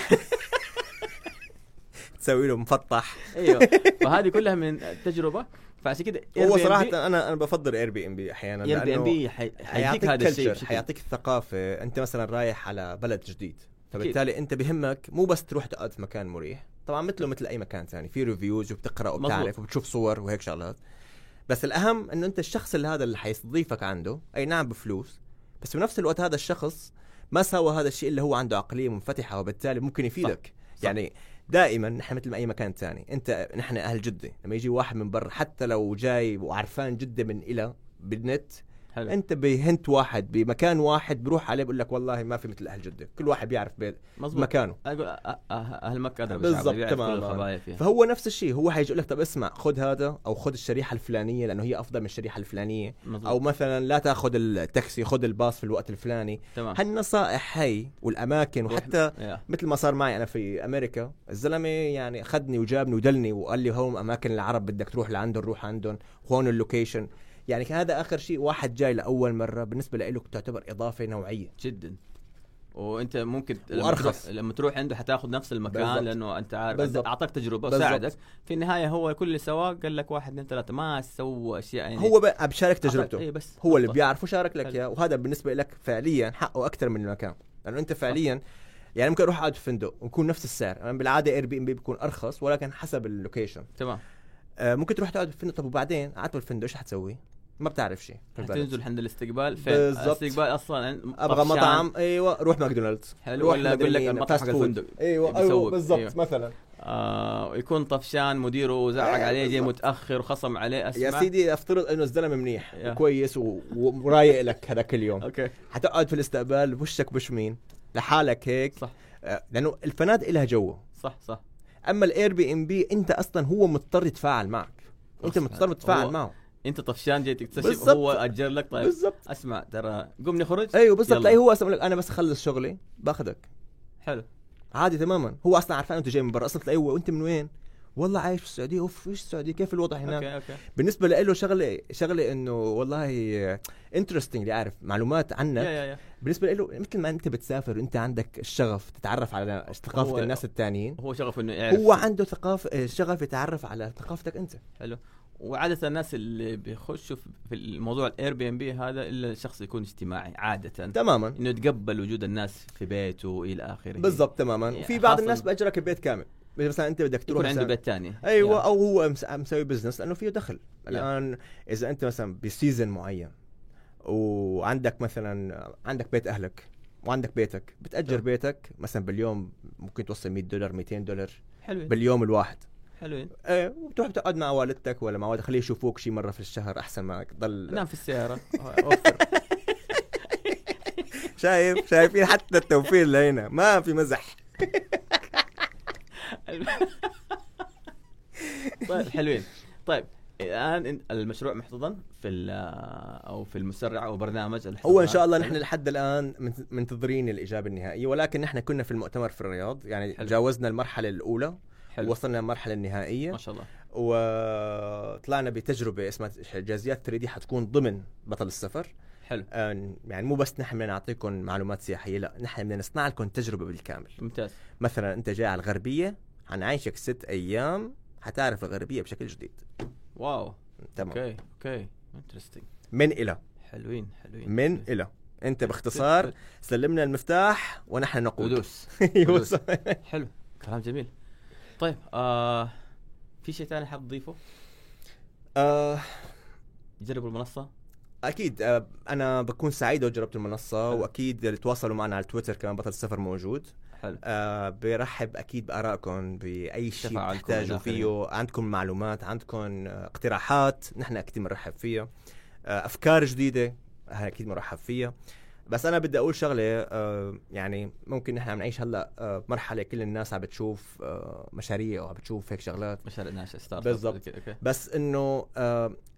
تسوي له مفطح. أيوه. فهذه كلها من التجربه فعشان كده هو صراحة أنا أنا بفضل اير بي ام بي أحيانا اير بي ام بي حيعطيك هذا الشيء حيعطيك الثقافة. أنت مثلا رايح على بلد جديد فبالتالي أنت بهمك مو بس تروح تقعد في مكان مريح. طبعا مثله مثل أي مكان ثاني في reviews وبتقرأ. وبتعرف وبتشوف صور وهيك شغلات بس الأهم إنه أنت الشخص اللي هذا اللي حيستضيفك عنده أي نعم بفلوس بس بنفس الوقت هذا الشخص ما سوى هذا الشيء اللي هو عنده عقلية منفتحة وبالتالي ممكن يفيدك صح. يعني دائما نحن مثل ما أي مكان ثاني أنت نحن أهل جدة لما يجي واحد من برا حتى لو جاي وعرفان جدة من إلى بالنت حلو. أنت بهنت واحد بمكان واحد بروح عليه بقول لك والله ما في مثل أهل جدة. كل واحد بيعرف بيت مظبوط. مكانه. أقول أ- أ- أهل مكة ادرى بالضبط،. الخبايا فيها. فهو نفس الشيء هو حيجي يقول لك طب اسمع خذ هذا أو خذ الشريحة الفلانية لأنه هي أفضل من الشريحة الفلانية. مظبوط. أو مثلا لا تأخذ التاكسي خذ الباص في الوقت الفلاني. تمام. هالنصائح هي والأماكن وحتى. مثل ما صار معي أنا في أمريكا الزلمة يعني أخذني وجابني ودلني وقال لي هون أماكن العرب بدك تروح لعندهم روح عندهم هون اللوكيشن. يعني هذا آخر شيء واحد جاي لأول مرة بالنسبة له تعتبر إضافة نوعية. جدا. وأنت ممكن لما وأرخص. تروح لما تروح عنده حتاخذ نفس المكان بالضبط. لأنه أنت عارف. أعطاك تجربة. وساعدك. في النهاية هو كل اللي سواه قال لك واحد اثنين ثلاثة. ما سوى أشياء يعني. هو بشارك تجربته. اي بس. هو اللي بالضبط. بيعرف وشارك لك. إياه. وهذا بالنسبة لك فعليا حقه أكثر من المكان. لأنه أنت فعليا يعني ممكن أروح أقعد في فندق ويكون نفس السعر. أنا بالعادة Airbnb بيكون أرخص ولكن حسب ال location تمام. آه ممكن تروح تقعد في فندق. طب وبعدين؟ قعدت بالفندق إيش حتسوي؟ ما بتعرف شيء. تنزل عند الاستقبال. فين؟ بالضبط. الاستقبال أصلا أبغى. مطعم أيوه روح ماكدونالدز. حلو ولا يقول لك المطعم حق. الفندق؟ أيوه. أيوه بالضبط أيوه. مثلا. آه يكون طفشان مديره زعق إيه، عليه جاي. متأخر وخصم عليه أسمع. يا سيدي افترض إنه الزلمة منيح. وكويس ورايق لك هذاك اليوم okay. حتقعد في الاستقبال وشك بوش مين لحالك هيك. صح. آه، لأنه الفنادق لها جو. صح صح. أما ال Airbnb أنت أصلا هو مضطر يتفاعل معك. أنت مضطر تتفاعل معه. انت طفشان جاي تكتشف. هو أجر لك. طيب بالضبط. أسمع ترى قوم نخرج. أيوه بالضبط. تلاقيه هو أصلا لك أنا بس اخلص شغلي باخذك. حلو. عادي تماما. هو أصلا عارفان انت جاي من برا. أصلا تلاقيه هو أنت من وين؟ والله عايش في السعودية. أوف إيش السعودية؟ كيف الوضع هناك؟ okay okay. بالنسبة له شغلة شغلة إنه والله interesting عارف معلومات عنك بالنسبة له مثل ما أنت بتسافر وأنت عندك الشغف تتعرف على ثقافة الناس التانيين. هو شغف إنه يعرف. هو عنده ثقافه شغف يتعرف على ثقافتك أنت. حلو. وعادة الناس اللي بيخشوا في- الموضوع ال Airbnb هذا إلا الشخص يكون اجتماعي عادة. تماما. إنه يتقبل وجود الناس في بيته إلى آخره. بالضبط تماما. يعني وفي بعض الناس بأجرك البيت كامل. مثلا أنت بدك تروح يكون عنده بيت ثاني أيوه أو هو مس- مسوي business لأنه فيه دخل. Yeah. الآن إذا أنت مثلا بسيزن معين وعندك مثلا عندك بيت أهلك وعندك بيتك بتأجر Yeah. بيتك مثلا باليوم ممكن توصل 100 دولار 200 دولار حلوين باليوم الواحد. حلوين. إيه وبتروح بتقعد مع والدتك ولا مع والدك خليه يشوفوك شي مرة في الشهر أحسن ما تضل نام في السيارة. أوفر. شايف؟ شايفين حتى التوفير لهنا. ما في مزح. طيب حلوين. طيب الآن المشروع محتضن في أو في المسرع أو برنامج. هو إن شاء الله نحن لحد الآن منت- منتظرين الإجابة النهائية ولكن نحن كنا في المؤتمر في الرياض يعني حلو. جاوزنا المرحلة الأولى. حلو. وصلنا للمرحلة النهائية. ما شاء الله. وطلعنا بتجربة اسمها جازيات 3 دي حتكون ضمن بطل السفر. حلو. آه، يعني مو بس نحن بدنا نعطيكم معلومات سياحية لا نحن بدنا نصنع لكم تجربة بالكامل. ممتاز. مثلا أنت جاي على الغربية حنعيشك ست أيام حتعرف الغربية بشكل جديد. wow. تمام. okay okay. interesting من إلى. حلوين حلوين. من إلى. أنت باختصار سلمنا المفتاح ونحن نقود. ودوس. حلو. كلام جميل. طيب آه في شيء ثاني حاب تضيفه؟ آه. جربوا المنصة. أكيد آه أنا بكون سعيد لو جربت المنصة حلو. وأكيد تواصلوا معنا على تويتر كمان بطل السفر موجود. حلو. آه برحب أكيد بآرائكم بأي شيء تحتاجوا. فيه. عندكم معلومات عندكم آه، اقتراحات نحن أكيد بنرحب فيها. آه أفكار جديدة أكيد بنرحب فيها. بس أنا بدي أقول شغلة آه يعني ممكن نحن عم نعيش هلأ آه مرحلة كل الناس عم بتشوف آه مشاريع وعم بتشوف هيك شغلات. مشاريع ناشئة start بالضبط. بس إنه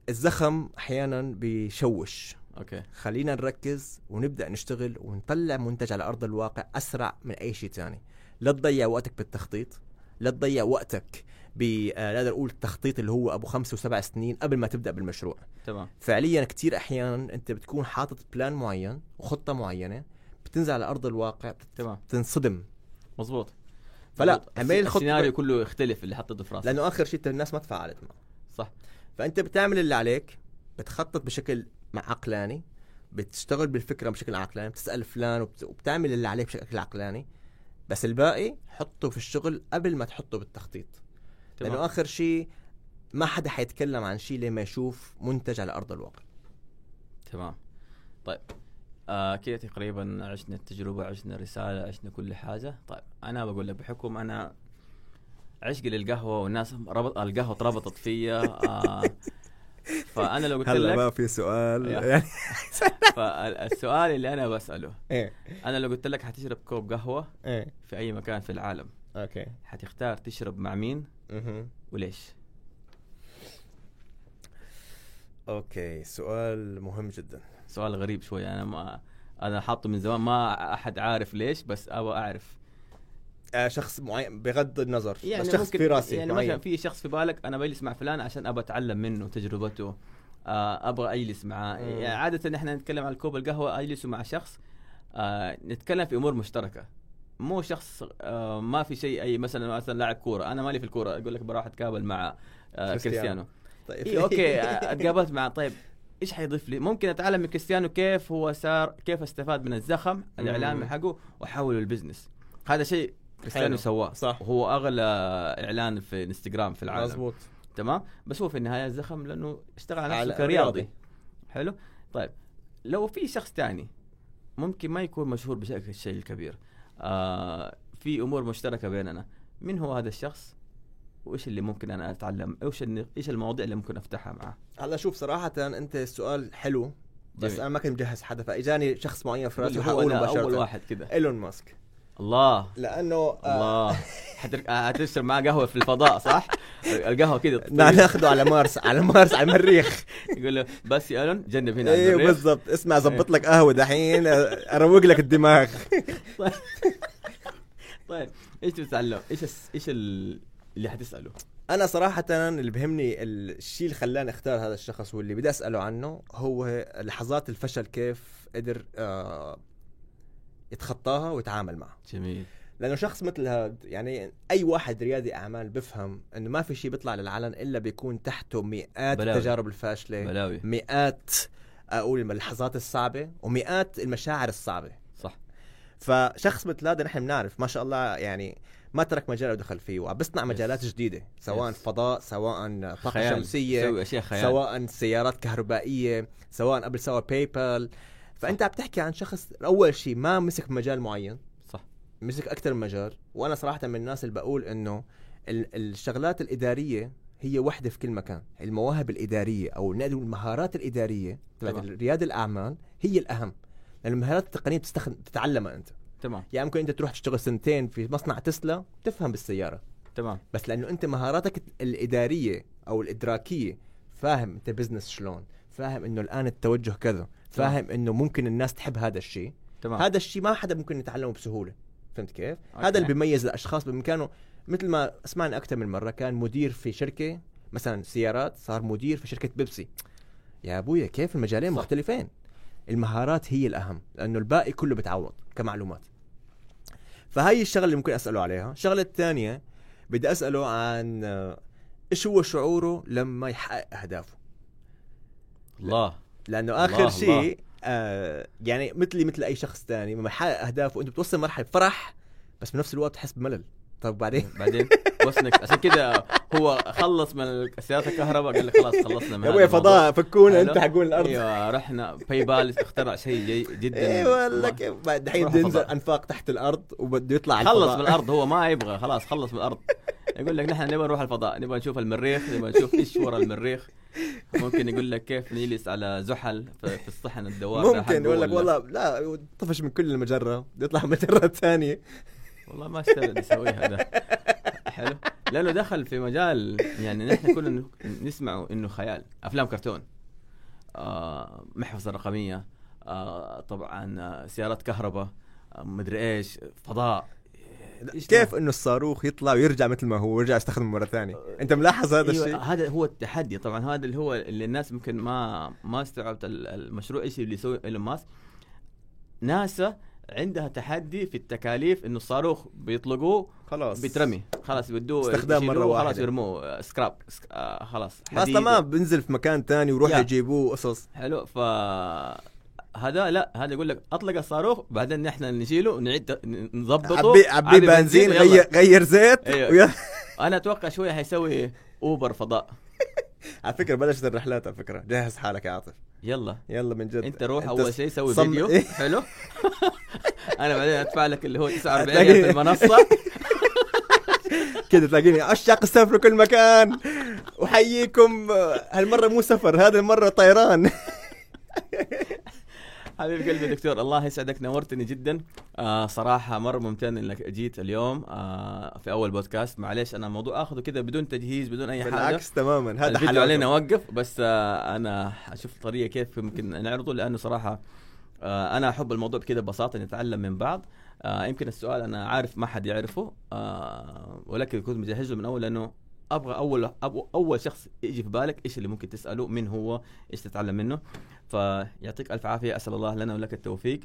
الزخم أحيانا بيشوش. okay. خلينا نركز ونبدأ نشتغل ونطلع منتج على أرض الواقع أسرع من أي شيء ثاني لا تضيع وقتك بالتخطيط لا تضيع وقتك ب آه، نقول التخطيط اللي هو أبو خمس وسبع سنين قبل ما تبدأ بالمشروع. تمام. فعليا كتير أحيانا أنت بتكون حاطط بلان معين وخطة معينة بتنزل على أرض الواقع تمام. بتنصدم. مظبوط. فلا،. عمل الخطة- السيناريو كله يختلف اللي حطيته في راسك لأنه آخر شيء الناس ما تفاعلت معه. صح. فأنت بتعمل اللي عليك بتخطط بشكل عقلاني بتشتغل بالفكرة بشكل عقلاني بتسأل فلان وبت... وبتعمل اللي عليك بشكل عقلاني. بس الباقي حطه في الشغل قبل ما تحطه بالتخطيط. لأنه آخر شيء ما حدا حيتكلم عن شيء لما يشوف منتج على أرض الواقع. تمام. طيب آه كذا تقريبا عشنا التجربة عشنا الرسالة عشنا كل حاجة. طيب أنا بقول لك بحكم أنا عشقي للقهوة والناس ربط القهوة ربطت فيا آه فأنا لو قلت لك في سؤال. يعني فالسؤال اللي أنا بسأله إيه. أنا لو قلت لك حتشرب كوب قهوة إيه. في أي مكان في العالم okay. حتختار تشرب مع مين؟ وليش؟ okay سؤال مهم جدا. سؤال غريب شوي أنا ما أنا حاطه من زمان ما أحد عارف ليش بس أبغى أعرف. آه شخص معين بغض النظر يعني بس شخص في راسي يعني معين. مثلا في شخص في بالك أنا بجلس مع فلان عشان أبغى أتعلم منه تجربته. آه أبغى أجلس معاه. يعني عادة إحنا نتكلم عن كوب القهوة اجلسوا مع شخص. آه نتكلم في أمور مشتركة. مو شخص آه ما في شيء أي مثلا مثلا لاعب كورة أنا مالي في الكورة أقول لك بروح اتقابل مع آه كريستيانو. طيب اي okay آه، اتقابلت مع طيب إيش حيضيف لي؟ ممكن أتعلم من كريستيانو كيف هو صار كيف استفاد من الزخم الإعلامي. حقه واحوله ال business هذا شيء كريستيانو. سواه صح. وهو أغلى إعلان في إنستغرام في العالم مزبوط تمام بس هو في النهاية الزخم لأنه اشتغل على نفسه كرياضي رياضي. حلو طيب لو في شخص تاني ممكن ما يكون مشهور بشكل الشيء الكبير آه في أمور مشتركة بيننا. من هو هذا الشخص؟ وإيش اللي ممكن أنا أتعلم؟ إيش إيش المواضيع اللي ممكن أفتحها معاه هلا شوف صراحة أنت السؤال حلو بس جميل. أنا ما كنت مجهز حدا فإجاني شخص معين في رأسي وحقوله مباشره أول واحد كده. إيلون ماسك. الله لأنه آه الله حتر- آه، حتشرب معاه قهوة في الفضاء صح؟ القهوة كده ناخذه على مارس على مارس على المريخ يقول له بس يا ألون جنب هنا أيوه. بالضبط اسمع زبط لك قهوة دحين آه، أروق لك الدماغ طيب إيش تتعلم؟ إيش الس- إيش ال- اللي حتسأله؟ أنا صراحة اللي بهمني الشيء اللي خلاني أختار هذا الشخص واللي بدي أسأله عنه هو لحظات الفشل كيف قدر آه يتخطاها ويتعامل معها. جميل. لأنه شخص مثل هذا يعني أي واحد ريادي أعمال بفهم إنه ما في شيء بيطلع للعلن إلا بيكون تحته مئات بلاوي. التجارب الفاشلة بلاوي. مئات أقول اللحظات الصعبة ومئات المشاعر الصعبة. صح. فشخص مثل هذا نحن بنعرف ما شاء الله يعني ما ترك مجال ودخل فيه وعم بيصنع مجالات جديدة سواء yes. فضاء سواء طاقة خيال. شمسية سواء سيارات كهربائية سواء قبل سوى PayPal فأنت عم تحكي عن شخص أول شيء ما مسك مجال معين. صح. مسك أكثر مجال. وأنا صراحة من الناس اللي بقول إنه ال- الشغلات الإدارية هي وحدة في كل مكان. المواهب الإدارية أو نقدر المهارات الإدارية تبعت. رياده الأعمال هي الأهم. لأن المهارات التقنية بتستخدم تتعلمها أنت. تمام. يعني ممكن أنت تروح تشتغل سنتين في مصنع تسلا تفهم بالسيارة. تمام. بس لأنه أنت مهاراتك الإدارية أو الإدراكية فاهم أنت business شلون فاهم إنه الآن التوجه كذا. فاهم إنه ممكن الناس تحب هذا الشيء. تمام. هذا الشيء ما حدا ممكن يتعلمه بسهولة. فهمت كيف؟ okay. هذا اللي بيميز الأشخاص بامكانه مثل ما سمعنا أكثر من مرة كان مدير في شركة مثلا سيارات صار مدير في شركة بيبسي. يا أبويا كيف المجالين صح. مختلفين؟ المهارات هي الأهم لأنه الباقي كله بتعوض كمعلومات. فهي الشغلة اللي ممكن أسأله عليها. الشغله الثانية بدي أسأله عن آه، إيش هو شعوره لما يحقق أهدافه؟ الله. لأنه آخر. شيء آه يعني مثلي مثل أي شخص تاني لما يحقق اهدافه انت بتوصل مرحلة فرح بس بنفس الوقت تحس بملل طب بعدين بعدين وصلك عشان كده هو خلص من السيارات الكهرباء قال لك خلاص خلصنا من يا. فضاء فكونا. أنت حقون الأرض أيوه رحنا باي بال اخترع شيء جدا أيوه. لك دحين بده ينزل. أنفاق تحت الأرض وبده يطلع على خلص. من الأرض هو ما يبغى خلاص خلص من الأرض يقول لك نحن نبغى نروح الفضاء نبغى نشوف المريخ نبغى نشوف إيش ورا المريخ ممكن يقول لك كيف نجلس على زحل في الصحن الدوار ممكن يقول لك والله لا طفش من كل المجرة يطلع المجره الثانية والله ما اشتغل يسويها ده. حلو. لأنه دخل في مجال يعني نحن كنا نسمعه إنه خيال. أفلام كرتون. آه محفظة رقمية. آه طبعا آه سيارات كهرباء. آه مدري إيش. فضاء. كيف؟ إنه الصاروخ يطلع ويرجع مثل ما هو ويرجع يستخدمه مرة ثانية؟ أنت ملاحظ هذا أيوة الشيء؟ هذا هو التحدي. طبعا هذا اللي هو اللي الناس ممكن ما ما استوعبت ال- المشروع إيش اللي يسوي إيلون ماسك. ناسا عندها تحدي في التكاليف إنه الصاروخ بيطلقوه خلاص. بيترمي خلاص بدوه استخدام مرة يشيلوه، خلاص. يرموه. سكراب سك... آه خلاص. حديد. تمام. بنزل في مكان ثاني ويروح. يجيبوه قصص. حلو. ف هذا لا هذا يقول لك أطلق الصاروخ بعدين نحن نشيله ونعيد نظبطه. عبي عبي بنزين. غير غير زيت أيوة. أنا أتوقع شوية حيسوي أوبر فضاء. على فكرة بلشت الرحلات على فكرة. جهز حالك يا عاطف. يلا. يلا من جد. أنت روح أنت أول شيء سوي صم- فيديو. إيه؟ حلو. أنا بعدين أدفع لك اللي هو 49 هتلاقي- في المنصة. كده تلاقيني عشاق السفر كل مكان. وحييكم آه، هالمرة مو سفر هذه المرة طيران. حبيب قلبي دكتور الله يسعدك نورتني جدا. آه صراحة مرة ممتن إنك جيت اليوم آه في أول بودكاست. معلش أنا الموضوع آخذه كده بدون تجهيز بدون أي حاجة. بالعكس تماما هذا حلاوته. علينا اوقف بس آه أنا أشوف طريقة كيف ممكن نعرضه لأنه صراحة آه أنا أحب الموضوع بكده ببساطة نتعلم من بعض. آه يمكن السؤال أنا عارف ما حد يعرفه آه ولكن كنت مجهز له من أول لأنه أبغى أول أول شخص يجي في بالك إيش اللي ممكن تساله من هو؟ إيش تتعلم منه؟ فيعطيك ألف عافية. أسأل الله لنا ولك التوفيق.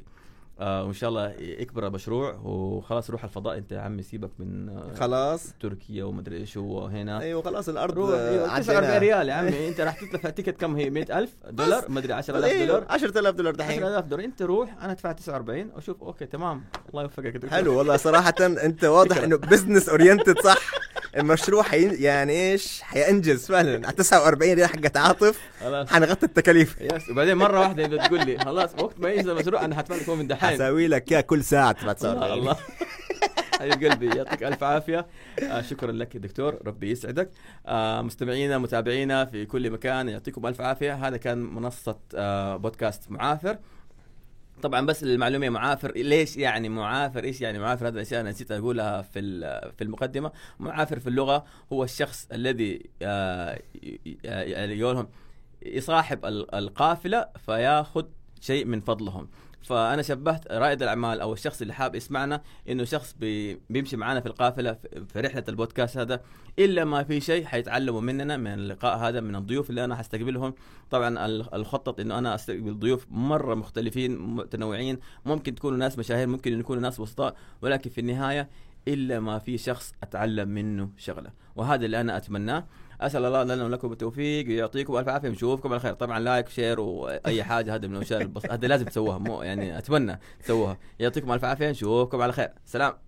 آه وإن شاء الله يكبر المشروع. وخلاص روح الفضاء. أنت يا عمي سيبك من آه خلاص. تركيا ومدري إيش هو هنا. أيوه خلاص الأرض روح إيوه 49 عديناها. ريال يا عمي. أنت راح تدفع ticket كم هي؟ 100000 دولار؟ مدري 10000 أيوه دولار. 10000 دولار دحين. 10000 دولار. أنت روح. أنا أدفع 49 وأشوف okay تمام. الله يوفقك دكتور. حلو والله صراحة أنت واضح. إنه business oriented صح؟ المشروع حي... يعني إيش؟ حينجز فعلا. على 49 ريال حقت عاطف حنغطي التكاليف. yes وبعدين مرة واحدة إذا تقول لي خلاص وقت ما يجي المشروع أنا حدفع لك من دحين. حساوي لك إياه كل ساعة تبع الله 49 الله. حبيب قلبي يعطيك ألف عافية. آه شكرا لك يا دكتور ربي يسعدك. آه مستمعينا متابعينا في كل مكان يعطيكم ألف عافية. هذا كان منصة آه بودكاست معافر طبعا بس المعلومه معافر ليش يعني معافر؟ إيش يعني معافر؟ هذا الأشياء أنا نسيت أقولها في في المقدمة. معافر في اللغة هو الشخص الذي آه يقولهم يصاحب القافلة فياخذ شيء من فضلهم. فأنا شبهت رائد الأعمال أو الشخص اللي حاب يسمعنا إنه شخص بي بيمشي معنا في القافلة في رحلة البودكاست هذا إلا ما في شيء حيتعلموا مننا من اللقاء هذا من الضيوف اللي أنا حستقبلهم. طبعا الخطط إنه أنا أستقبل ضيوف مرة مختلفين متنوعين ممكن تكونوا ناس مشاهير ممكن يكونوا ناس وسطاء ولكن في النهاية إلا ما في شخص أتعلم منه شغلة. وهذا اللي أنا أتمناه. أسأل الله لنا ولكم التوفيق ويعطيكم ألف عافية نشوفكم على خير. طبعا like share وأي حاجة هذا من الأشياء هذا لازم تسووها مو يعني أتمنى تسووها. يعطيكم ألف عافية نشوفكم على خير. سلام.